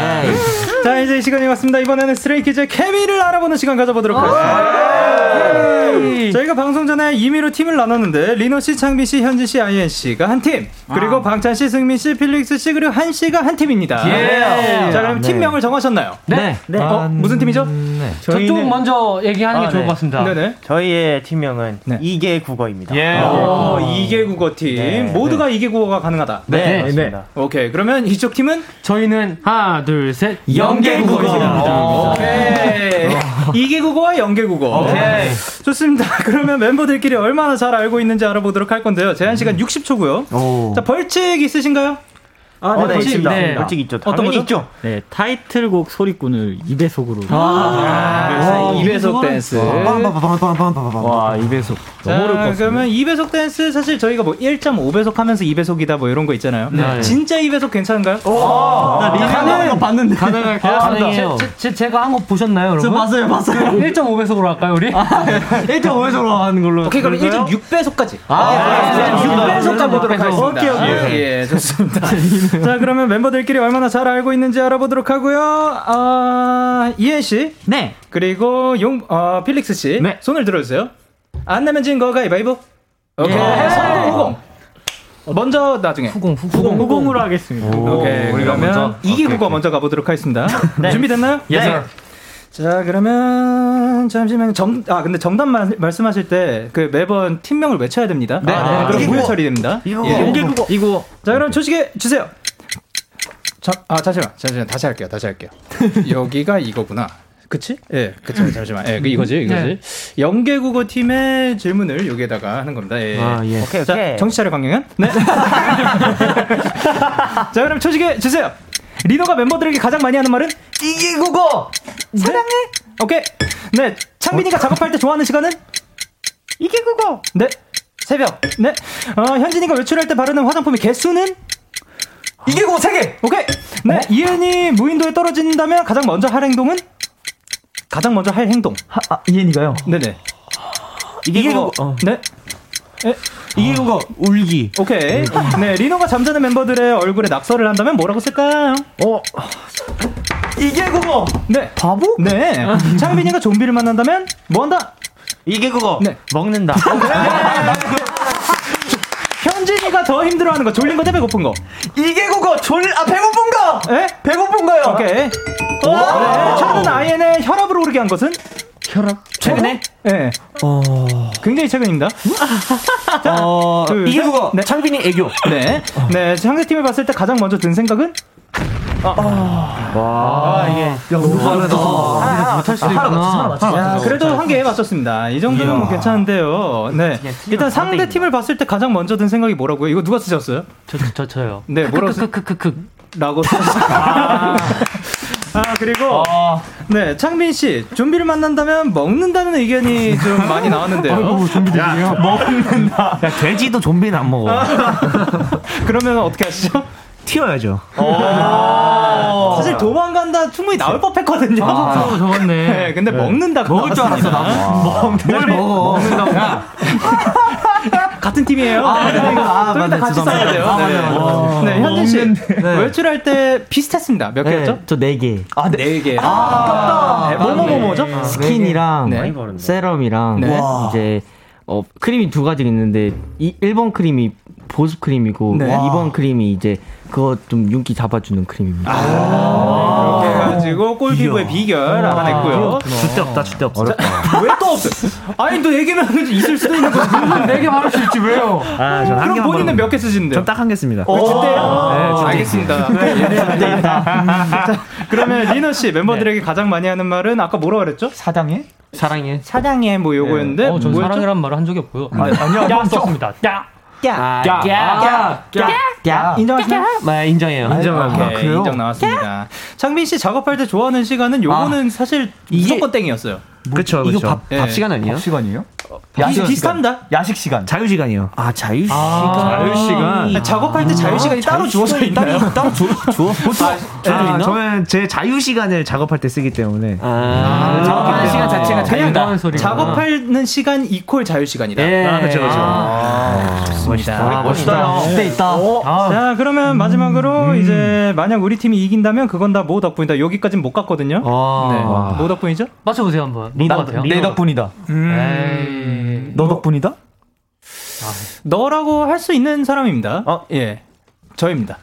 A: 자, 이제 시간이 왔습니다. 이번에는 스트레이키즈의 케미를 알아보는 시간 가져보도록 하겠습니다. 예. 저희가 방송 전에 임의로 팀을 나눴는데 리노 씨, 창빈 씨, 현진 씨, 아이엔 씨가 한 팀, 그리고 방찬 씨, 승민 씨, 필릭스 씨 그리고 한 씨가 한 팀입니다.
F: 예.
A: 자, 그럼
F: 네.
A: 팀명을 정하셨나요?
G: 네.
A: 어, 무슨 팀이죠?
G: 저쪽 먼저 얘기하는 게
I: 아,
G: 좋을
I: 네.
G: 것 같습니다.
A: 네네.
I: 저희의 팀명은 이개 국어입니다.
A: 예. 오, 이개 국어 팀.
I: 네,
A: 모두가 이개 국어가 가능하다.
I: 네, 맞습니다.
A: 오케이. 그러면 이쪽 팀은
G: 저희는 하나, 둘, 셋.
A: 영개 국어입니다. 오케이. 이계 국어와 영계 국어.
G: 오케이.
A: 좋습니다. 그러면 멤버들끼리 얼마나 잘 알고 있는지 알아보도록 할 건데요. 제한 시간 60초고요. 자, 벌칙 있으시신가요?
I: 아, 네,
A: 벌칙
I: 있습니다.
A: 네.
I: 벌칙 있죠.
A: 어떤 거죠?
I: 있죠.
L: 네, 타이틀곡 소리꾼을 2배속으로.
A: 아, 2배속 댄스.
L: 와, 2배속.
A: 자, 그러면 2배속 댄스 사실 저희가 뭐 1.5배속 하면서 2배속이다 뭐 이런 거 있잖아요.
G: 네.
A: 진짜 2배속 괜찮은가요?
G: 나 리뷰하는 거
A: 봤는데.
G: 가능할까요?
A: 가능해요.
G: 제, 제, 제 가 한 거 보셨나요, 여러분?
A: 저 봤어요, 봤어요.
G: 1.5배속으로 할까요, 우리?
A: 1.5배속으로 하는 걸로. 오케이, 그럼
G: 그럴까요?
A: 1.6배속까지.
G: 아,
A: 6배속 가보도록 하겠습니다.
G: 오케이, 오케이.
A: 예, 좋습니다. 자, 그러면 멤버들끼리 얼마나 잘 알고 있는지 알아보도록 하고요. 아, 이엔 씨.
H: 네.
A: 그리고 용, 어, 필릭스 씨. 네. 손을 들어주세요. 안 내면 진거 가위바위보. 오케이.
G: 예.
A: 성공, 후공. 먼저 나중에. 후공, 후공.
L: 후공 으로 하겠습니다.
A: 오 케이.
L: 우리가
A: 그러면? 이기
L: 오케이.
A: 먼저 가보도록 하겠습니다.
L: 네.
A: 준비됐나요?
L: Yes, sir.
A: 자, 그러면 잠시만 정, 아 근데 정답 마, 말씀하실 때 그 매번 팀명을 외쳐야 됩니다.
H: 네.
A: 아, 그럼
H: 이기
A: 무효
H: 국어.
A: 처리됩니다.
H: 이기 국어.
A: 예. 이거. 자, 그럼 조식에 주세요. 자, 아 잠시만, 잠시만 다시 할게요, 다시 할게요. 여기가 이거구나. 그치? 예, 그치. 잠시만. 예, 그 이거지, 이거지.
G: 네.
A: 영계국어 팀의 질문을 여기에다가 하는 겁니다. 예.
H: 아, 예. 오케이,
A: 자,
H: 오케이.
A: 정신 차려 강영현. 네. 자, 그럼 초식에 주세요. 리노가 멤버들에게 가장 많이 하는 말은 이게 국어. 사랑해. 오케이. 네. 창빈이가 작업할 때 좋아하는 시간은 이게 국어. 네. 새벽. 네. 어, 현진이가 외출할 때 바르는 화장품의 개수는 국어 세 개. 오케이. 네. 이은이 무인도에 떨어진다면 가장 먼저 할 행동은 가장 먼저 할 행동.
L: 아, 이엔이가요?
A: 네네. 국어.
H: 어.
A: 네. 에?
H: 이게 국어 울기.
A: 오케이. 네, 리노가 잠자는 멤버들의 얼굴에 낙서를 한다면 뭐라고 쓸까요? 어. 이게 그거. 네. 바보? 네. 창빈이가 좀비를 만난다면 뭐 한다?
H: 이게 그거.
A: 네.
I: 먹는다.
A: 현진이가 더 힘들어하는 거 졸린 거대 배고픈 거.
H: 이게 그거 졸, 아, 배고픈 거!
A: 에?
H: 배고픈 거요!
A: 오케이. 네. 최근 아이엔의 혈압을 오르게 한 것은
L: 혈압?
A: 최근에? 네. 굉장히 최근입니다. 자,
H: 어,
A: 둘,
H: 이게
A: 셋.
H: 그거.
A: 네.
H: 창빈이 애교.
A: 네. 네. 상대팀을 봤을 때 가장 먼저 든 생각은?
I: 와, 이게.
L: 야, 너무 빠르다.
G: 못할 수도 있구나.
A: 야, 그래도 한 개 맞췄습니다. 이 정도면 뭐 괜찮은데요. 네. 일단 상대 팀을 봤을 때 가장 먼저 든 생각이 뭐라고요? 이거 누가 쓰셨어요?
G: 저, 저, 저, 저요.
A: 네, 뭐라고 쓰...
G: 크크크크크.
A: 라고 쓰셨어요. 아, 그리고 네, 창빈 씨, 좀비를 만난다면 먹는다는 의견이 좀 많이 나왔는데요.
L: 좀비들이요?
H: 먹는다. 야, 돼지도 좀비는 안 먹어.
A: 그러면 어떻게 하시죠?
H: 튀어야죠.
A: 사실 도망간다 충분히 나올 법했거든요.
G: 아, 저었네
A: 네, 근데 먹는다
H: 먹을 줄 알았어, 나도. 뭘 먹어.
A: 먹는다고. 같은 팀이에요.
H: 아,
A: 네,
H: 네. 아,
A: 좀 이따
H: 맞네.
A: 같이. 싸야 돼요.
H: 아,
A: 네.
H: 맞네, 맞네.
A: 네, 현진 씨
H: 먹는데.
A: 외출할 때 비슷했습니다. 몇 개였죠?
L: 저 4개.
A: 아, 네 개.
L: 아,
A: 네, 뭐뭐뭐 뭐죠?
L: 스킨이랑
A: 네.
L: 세럼이랑
A: 네.
L: 이제 어, 크림이 두 가지 있는데 이 1번 크림이 보습 크림이고
A: 네.
L: 2번 크림이 이제 그거 좀 윤기 잡아주는 크림입니다.
A: 이렇게 해가지고 꿀 피부의 비결 알아냈고요.
H: 줏대 없다, 줏대 없어.
A: 왜 또 없어? 아니 또 네 개면 있을 수도 있는 거지.
G: 네 개 말할 수 있지, 왜요?
H: 아, 전한
A: 그럼 본인은 몇 개 쓰시는데요?
H: 전 딱 한 개 씁니다.
A: 어, 진짜요?
H: 네.
A: 알겠습니다. 네, 자, 그러면 리너 씨 멤버들에게 가장 많이 하는 말은 아까 뭐라고 그랬죠?
L: 사당해?
G: 사랑해.
A: 사랑해 뭐 요거였는데
G: 어, 전
A: 뭐였죠?
G: 사랑이란 말을 한 적이 없고요.
A: 아, 아니요.
G: 야, 썼습니다. 야!
A: 야,
G: 야, 야, 야,
A: 야, 인정하시나요?
H: 네, 인정해요.
A: 인정합니다.
H: 아, 그래요?
A: 인정 나왔습니다. 창빈 씨 작업할 때 좋아하는 시간은 요거는 사실 무조건 땡이었어요.
H: 그쵸,
A: 이거
H: 그쵸.
A: 밥-
H: 밥
A: 예.
H: 시간 아니에요?
L: 시간이에요?
A: 야식 비슷합니다.
L: 야식 시간.
H: 자유 시간이요.
L: 아, 자유 시간.
H: 자유 시간.
A: 아니, 작업할 때 자유 시간이 따로 주어져 있나요?
H: 따로 주, 주어? 보통.
A: 아,
H: 아, 저는 제 자유 시간을 작업할 때 쓰기 때문에.
A: 아, 작업하는 시간 자체가
G: 그냥 소리구나.
A: 작업하는 시간 이퀄 자유 시간이다.
G: 예.
A: 아, 그렇죠, 그렇죠.
G: 아,
A: 좋습니다.
L: 멋있다. 그때 있다.
A: 자, 그러면 마지막으로 이제 만약 우리 팀이 이긴다면 그건 다모 덕분이다. 여기까지는 못 갔거든요. 네. 뭐 덕분이죠?
G: 맞춰보세요, 한번. 리더 같아요.
L: 내 덕분이다.
G: 에이.
L: 너 덕분이다?
A: 너라고 할 수 있는 사람입니다. 예. 저입니다.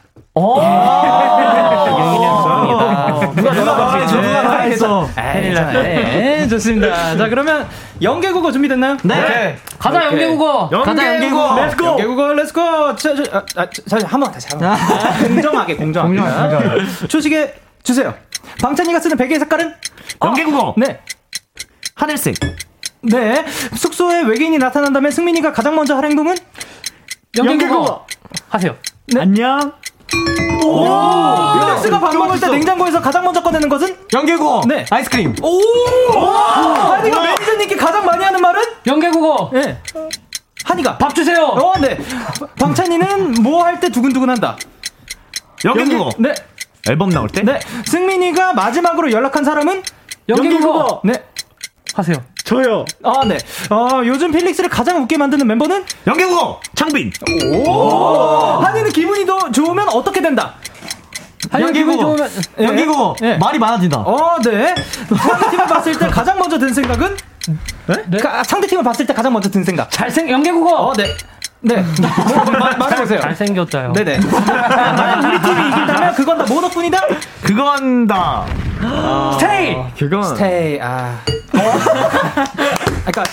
A: 누가 누가
H: 말했어, 누가 말했어.
A: 큰일 났네. 좋습니다. 자, 그러면 연계국어 준비됐나요?
G: 네. 가자, 연계국어. 가자, 연계국어.
A: 렛츠고. 연계국어 렛츠고. 자, 자, 아, 아, 자, 자, 한번 다시 한번. 공정하게 공정하게.
H: 공정하게,
A: 초식에 주세요. 방찬이가 쓰는 베개의 색깔은?
H: 연계국어.
A: 네.
H: 하늘색.
A: 네. 숙소에 외계인이 나타난다면 승민이가 가장 먼저 할 행동은?
G: 연계국어. 하세요.
H: 안녕.
A: 오! 율렉스가 밥 먹을 때 냉장고에서 가장 먼저 꺼내는 것은?
H: 연계국어.
A: 네.
H: 아이스크림.
A: 오! 한이가 매니저님께 가장 많이 하는 말은?
G: 연계국어.
A: 네. 한이가
G: 밥 주세요.
A: 어, 네. 방찬이는 뭐 할 때 두근두근 한다.
H: 연계국어.
A: 네.
H: 앨범 나올 때?
A: 네. 승민이가 마지막으로 연락한 사람은?
G: 연계국어.
A: 네.
G: 하세요.
H: 저요.
A: 아, 네. 어, 요즘 필릭스를 가장 웃게 만드는 멤버는?
H: 연계국어. 창빈.
A: 오! 한이는 기분이 더 좋으면 어떻게 된다?
G: 기분 좋으면
A: 예. 예.
H: 말이 많아진다.
A: 어, 네. 상대팀을 봤을 때 가장 먼저 든 생각은? 네? 가- 상대팀을 봤을 때 가장 먼저 든 생각.
G: 잘생 연계국어.
A: 어, 네. 네. 말해보세요.
G: 잘생겼다요.
A: 네네. 만약 우리 팀이 이긴다면 그건 다뭐 덕분이다?
H: 그건 다.
G: 스테이.
F: 그건
A: 스테이, 아. 그니까,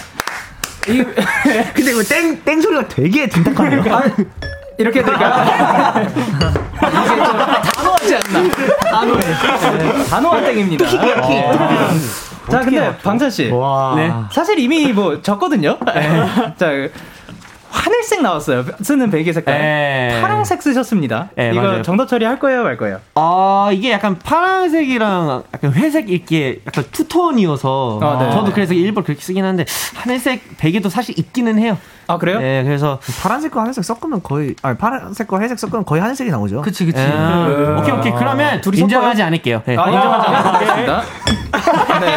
A: 이,
H: 근데 이거 땡, 땡 소리가 되게 딘탁하네요.
A: 아, 이렇게? 이게 좀 단호하지 않나? 단호해. 네, 단호한 땡입니다. 어. 자, 근데 방찬씨.
H: 와.
A: 네. 사실 이미 뭐 졌거든요? 자, 하늘색 나왔어요. 쓰는 베개 색깔.
E: 네.
A: 파랑색 쓰셨습니다.
E: 네,
A: 이거
E: 맞아요.
A: 정답 처리할 거예요, 말 거예요?
E: 아 이게 약간 파란색이랑 약간 회색 이렇게 약간 투톤이어서
A: 아, 네.
E: 저도 그래서 일부러 그렇게 쓰긴 하는데 하늘색 베개도 사실 있기는 해요.
A: 아, 그래요?
E: 네, 그래서
H: 파란색과 하늘색 섞으면 거의 아니 파란색과 회색 섞으면 거의 하늘색이 나오죠.
G: 그치 그치.
E: 아, 오케이 오케이 그러면
A: 둘이
E: 인정하지 않을게요. 네.
A: 아, 인정하지 않겠습니다.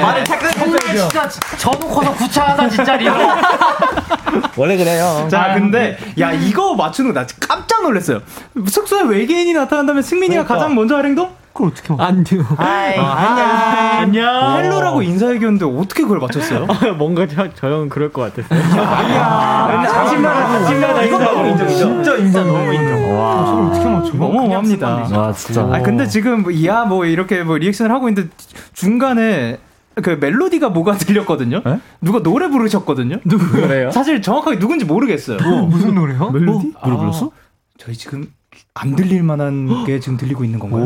E: 말을 착각
G: 정말 진짜 저놓고서 구차하다 진짜 real.
H: 원래 그래요.
A: 자, 근데, 야, 이거 맞추는 거 나 깜짝 놀랐어요. 숙소에 외계인이 나타난다면 승민이가 가장 먼저 할 행동?
E: 그걸 어떻게 말
H: 안 돼요.
E: 안녕.
A: Hello라고 인사해줬는데 어떻게 그걸 맞췄어요?
F: 뭔가 저, 저 형은 그럴 것 같았어요.
A: 아, 자신감하다, 자신감하다. 이건 너무 인정이죠.
H: 진짜 인정 너무 인정. 와.
A: 어떻게 맞춰? 어마어마합니다.
H: 와 진짜.
A: 아 근데 지금 뭐, 이야 뭐 이렇게 뭐 리액션을 하고 있는데 중간에 그 멜로디가 뭐가 들렸거든요. 누가 노래 부르셨거든요.
F: 그래요?
A: 사실 정확하게 누군지 모르겠어요.
H: 무슨 노래요? 멜로디?
A: 노래 불렀어? 저희 지금 안 들릴 만한 게 지금 들리고 있는 건가요?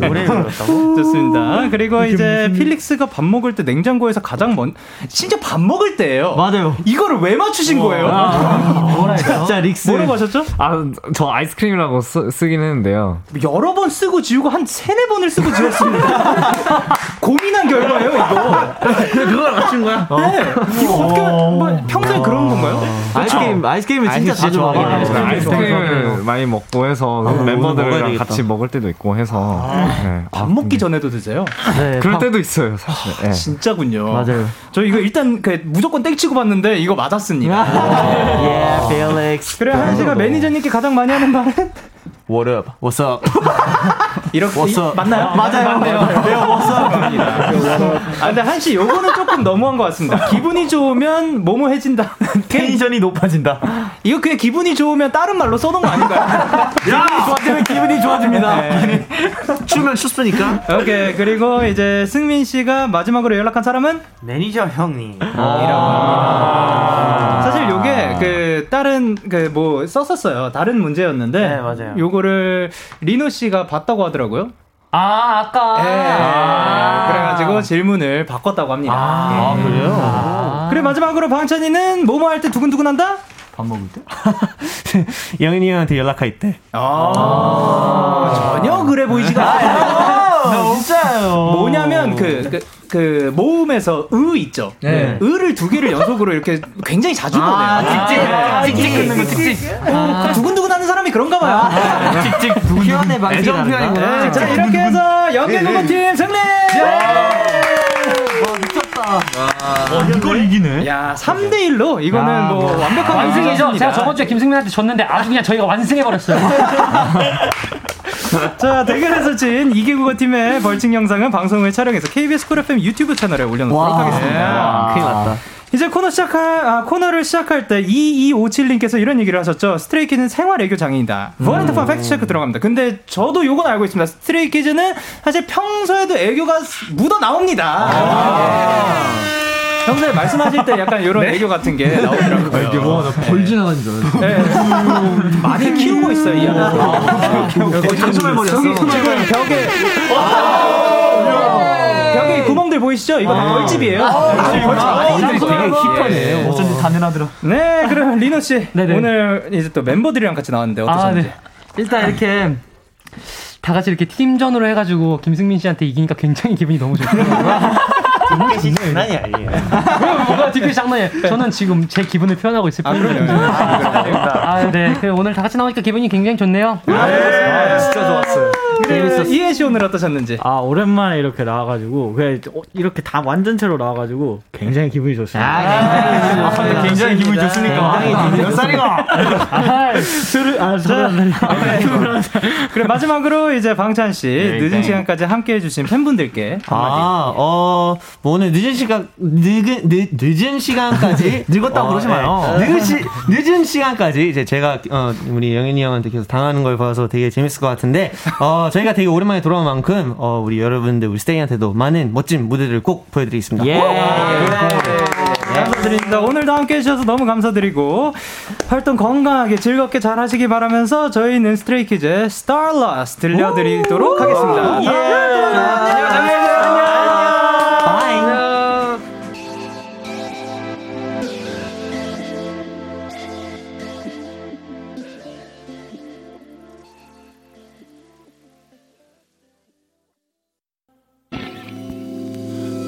I: 노래 불렀다고?
A: 좋습니다. 그리고 이제 필릭스가 밥 먹을 때 냉장고에서 가장 먼 진짜 밥 먹을 때예요.
H: 맞아요.
A: 이거를 왜 맞추신 거예요?
G: 뭐라?
H: 진짜 릭스.
A: 뭐라고 하셨죠?
F: 아, 저 아이스크림이라고 쓰, 쓰긴 했는데요.
A: 여러 번 쓰고 지우고 한 세네 번을 쓰고 지웠습니다. 고민한 결과예요, 이거.
H: 그걸 맞춘 거야?
A: 네. 이거 어떻게, 뭐, 평소에 그런 건가요?
H: 아이스크림 아이스크림을 진짜
F: 아이스크림
H: 자주 먹어요.
F: 네, 아이스크림을 많이 먹고 해서 멤버들이랑
H: 먹어야겠다.
F: 같이 먹을 때도 있고 해서 네.
A: 밥 먹기 전에도 드세요?
I: 네.
F: 그럴
I: 밥-
F: 때도 있어요, 사실. 네.
A: 진짜군요.
I: 맞아요.
A: 저 이거 일단 그 무조건 땡치고 봤는데 이거 맞았습니다.
E: Yeah, Felix.
A: 그래, 한 씨가 매니저님께 가장 많이 하는 말은?
E: What up? What's up?
A: 이렇게
E: up?
A: 맞나요?
E: 맞아요.
A: 맞네요. 아 근데 한씨 요거는 조금 너무한 것 같습니다. 기분이 좋으면 뭐뭐 해진다.
H: 텐션이 높아진다.
A: 이거 그냥 기분이 좋으면 다른 말로 써놓은 거 아닌가요?
H: 기분이 좋아지면 기분이 좋아집니다. 추면 춥으니까.
A: 오케이 그리고 이제 승민 씨가 마지막으로 연락한 사람은
I: 매니저 형님.
A: 사실 요게 그 다른 그 뭐 썼었어요. 다른 문제였는데
I: 네, 맞아요.
A: 요거를 리노 씨가 봤다고 하더라고요.
G: 아 아까.
A: 예. 그래가지고 질문을 바꿨다고 합니다.
E: 아,
A: 예.
E: 그래요?
A: 그래 마지막으로 방찬이는 뭐뭐 할 때 두근두근한다?
H: 밥 먹을 때?
E: 영인이 형한테 연락할 때.
A: 아, 전혀 그래 보이지가 않아요.
H: 진짜요.
A: 뭐냐면 그, 그, 그 모음에서 으 있죠.
H: 네.
A: 으를 두 개를 연속으로 이렇게 굉장히 자주 보내요.
H: 아, 찍찍.
A: 네.
H: 찍찍 끊는 거, 찍찍.
A: 어, 그 두근두근 하는 사람이 그런가 봐요.
H: 찍찍 표현의 방식이
A: 애정? 표현이구나. 네, 자 이렇게 해서 연계농구 팀 승리.
H: 어, 이걸 이기네.
A: 야 3대 1로 이거는 뭐 완벽한
G: 완승이죠. 제가 저번 주에 김승민한테 졌는데 아주 그냥 저희가 완승해 버렸어요.
A: 자 대결에서 진 이기국어 팀의 벌칙 영상은 방송 후에 촬영해서 KBS 쿨 FM 유튜브 채널에 올려놓도록 하겠습니다.
E: 큰일 났다.
A: 이제 코너 시작할, 아, 코너를 시작할 때 2257님께서 이런 얘기를 하셨죠. 스트레이키즈는 생활 애교 장인이다. 버렌트파 fact check 들어갑니다. 근데 저도 요건 알고 있습니다. 스트레이키즈는 사실 평소에도 애교가 묻어 나옵니다. 평소에 말씀하실 때 약간 이런
F: 네?
A: 애교 같은 게 나오더라고요.
F: 뭐, 나벌 지나가는 줄 알았어.
A: 네. 많이 키우고 있어요, 이 안에서.
F: 거의 단추말머리였어.
A: 저기 지금 벽에. 구멍들 보이시죠? 이거 다 벌집이에요. 네, 벌집 많이 있어요.
F: 되게 힙하네.
A: 예.
F: 어쩐지 단연하더라.
A: 네, 그럼 리노 씨
G: 네네.
A: 오늘 이제 또 멤버들이랑 같이 나왔는데
G: 아,
A: 어떠셨는지?
G: 네. 일단 이렇게 다 같이 이렇게 팀전으로 해가지고 김승민 씨한테 이기니까 굉장히 기분이 너무 좋더라고요.
E: 뒷끝이 장난이 아니에요.
G: 뭐가 뒷끝이 장난이에요. 저는 지금 제 기분을 표현하고 있을 뿐이에요. 아, 네. 그 오늘 다 같이 나오니까 기분이 굉장히 좋네요.
A: 네, 진짜 좋았어요.
L: 재밌었어.
A: 이해 씨 오늘 어떠셨는지?
L: 아 오랜만에 이렇게 나와가지고 그냥 어, 이렇게 다 완전체로 나와가지고 굉장히 기분이 좋습니다.
F: 아, 굉장히 기분이 좋습니까? 몇 살이가?
L: 술을 아 술을
A: 그래 마지막으로 이제 방찬 씨
E: 네,
A: 늦은
E: 네.
A: 시간까지 함께 해주신 팬분들께 한마디.
E: 아, 어, 뭐 오늘 늦은 시간, 늦은, 늦, 늦은 시간까지.
H: 늙었다고
E: 어,
H: 그러지 마요.
E: 네. 늦은, 시, 늦은 시간까지 이제 제가, 어, 우리 영현이 형한테 계속 당하는 걸 봐서 되게 재밌을 것 같은데, 어, 저희가 되게 오랜만에 돌아온 만큼, 어, 우리 여러분들, 우리 스테이한테도 많은 멋진 무대들을 꼭 보여드리겠습니다.
H: 예.
A: 감사드립니다. 오늘도 함께 해주셔서 너무 감사드리고 활동 건강하게 즐겁게 잘 하시기 바라면서 저희는 스트레이키즈의 Starlust 들려드리도록 하겠습니다.
E: 예.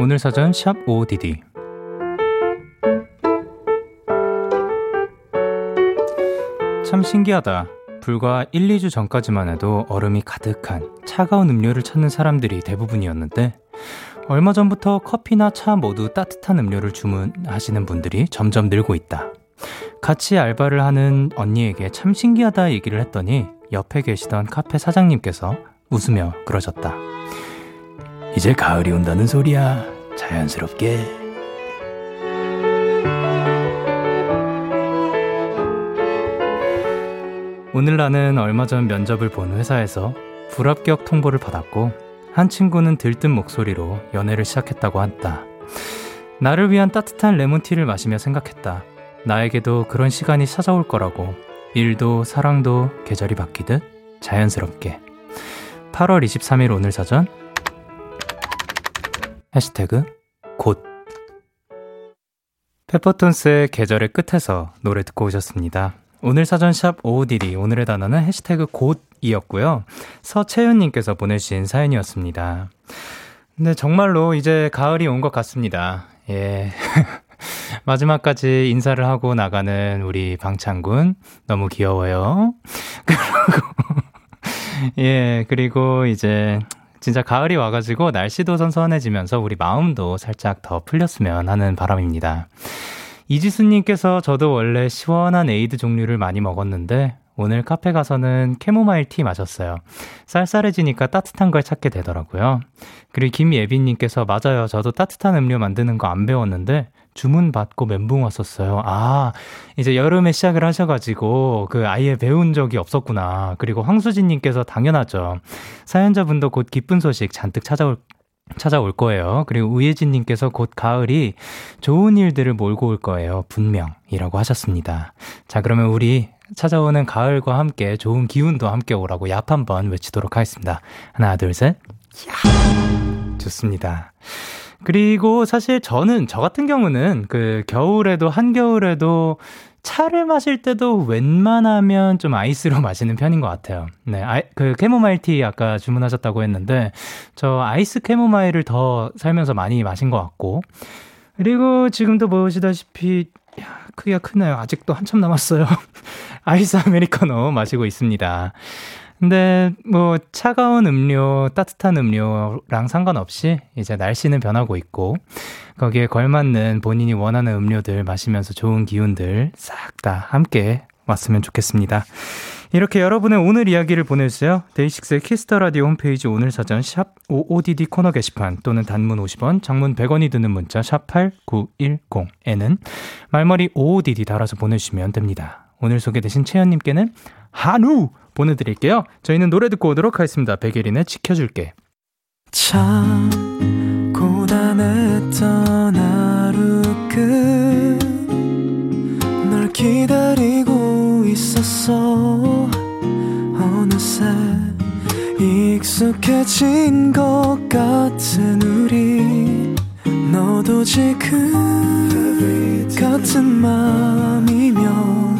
A: 오늘 사전 샵 ODD 참 신기하다. 불과 1, 2주 전까지만 해도 얼음이 가득한 차가운 음료를 찾는 사람들이 대부분이었는데 얼마 전부터 커피나 차 모두 따뜻한 음료를 주문하시는 분들이 점점 늘고 있다. 같이 알바를 하는 언니에게 참 신기하다 얘기를 했더니 옆에 계시던 카페 사장님께서 웃으며 그러셨다. 이제 가을이 온다는 소리야. 자연스럽게. 오늘 나는 얼마 전 면접을 본 회사에서 불합격 통보를 받았고 한 친구는 들뜬 목소리로 연애를 시작했다고 한다. 나를 위한 따뜻한 레몬티를 마시며 생각했다. 나에게도 그런 시간이 찾아올 거라고. 일도 사랑도 계절이 바뀌듯 자연스럽게. 8월 23일 오늘 사전 해시태그 곧 페퍼톤스의 계절의 끝에서 노래 듣고 오셨습니다. 오늘 사전샵 OODD 오늘의 단어는 해시태그 곧이었고요. 서채윤님께서 보내주신 사연이었습니다. 근데 정말로 이제 가을이 온 것 같습니다. 예. 마지막까지 인사를 하고 나가는 우리 방창군 너무 귀여워요. 그리고 예, 그리고 이제 진짜 가을이 와가지고 날씨도 선선해지면서 우리 마음도 살짝 더 풀렸으면 하는 바람입니다. 이지수님께서 저도 원래 시원한 에이드 종류를 많이 먹었는데 오늘 카페 가서는 캐모마일 티 마셨어요. 쌀쌀해지니까 따뜻한 걸 찾게 되더라고요. 그리고 김예빈님께서 맞아요. 저도 따뜻한 음료 만드는 거 안 배웠는데 주문 받고 멘붕 왔었어요. 아, 이제 여름에 시작을 하셔가지고 그 아예 배운 적이 없었구나. 그리고 황수진님께서 당연하죠. 사연자분도 곧 기쁜 소식 잔뜩 찾아올 찾아올 거예요. 그리고 우예진님께서 곧 가을이 좋은 일들을 몰고 올 거예요. 분명이라고 하셨습니다. 자, 그러면 우리 찾아오는 가을과 함께 좋은 기운도 함께 오라고 얍 한번 외치도록 하겠습니다. 하나, 둘, 셋. 야! 좋습니다. 그리고 사실 저는, 저 같은 경우는 그 겨울에도, 한겨울에도 차를 마실 때도 웬만하면 좀 아이스로 마시는 편인 것 같아요. 네, 아, 그 캐모마일 티 아까 주문하셨다고 했는데 저 아이스 캐모마일을 더 살면서 많이 마신 것 같고 그리고 지금도 보시다시피 야, 크기가 크네요. 아직도 한참 남았어요. 아이스 아메리카노 마시고 있습니다. 근데 뭐 차가운 음료, 따뜻한 음료랑 상관없이 이제 날씨는 변하고 있고 거기에 걸맞는 본인이 원하는 음료들 마시면서 좋은 기운들 싹 다 함께 왔으면 좋겠습니다. 이렇게 여러분의 오늘 이야기를 보내주세요. 데이식스의 Kiss the Radio 홈페이지 오늘 사전 샵 55DD 코너 게시판 또는 단문 50원, 장문 100원이 드는 문자 샵 8910에는 말머리 55DD 달아서 보내주시면 됩니다. 오늘 소개되신 채연님께는 한우 보내드릴게요. 저희는 노래 듣고 오도록 하겠습니다. 백예린의 지켜줄게.
L: 참 고단했던 하루 끝널 기다리고 있었어 어느새 익숙해진 것 같은 우리 너도 지금 같은 맘이면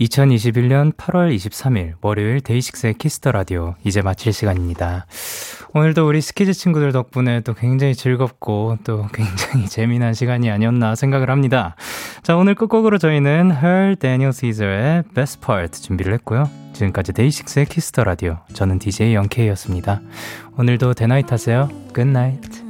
A: 2021년 8월 23일 월요일 데이식스의 Kiss the Radio 이제 마칠 시간입니다. 오늘도 우리 스키즈 친구들 덕분에 또 굉장히 즐겁고 또 굉장히 재미난 시간이 아니었나 생각을 합니다. 자, 오늘 끝곡으로 저희는 H.E.R. Daniel Caesar의 Best Part 준비를 했고요. 지금까지 데이식스의 Kiss the Radio 저는 DJ 영케이였습니다. 오늘도 대나잇 하세요. Good night.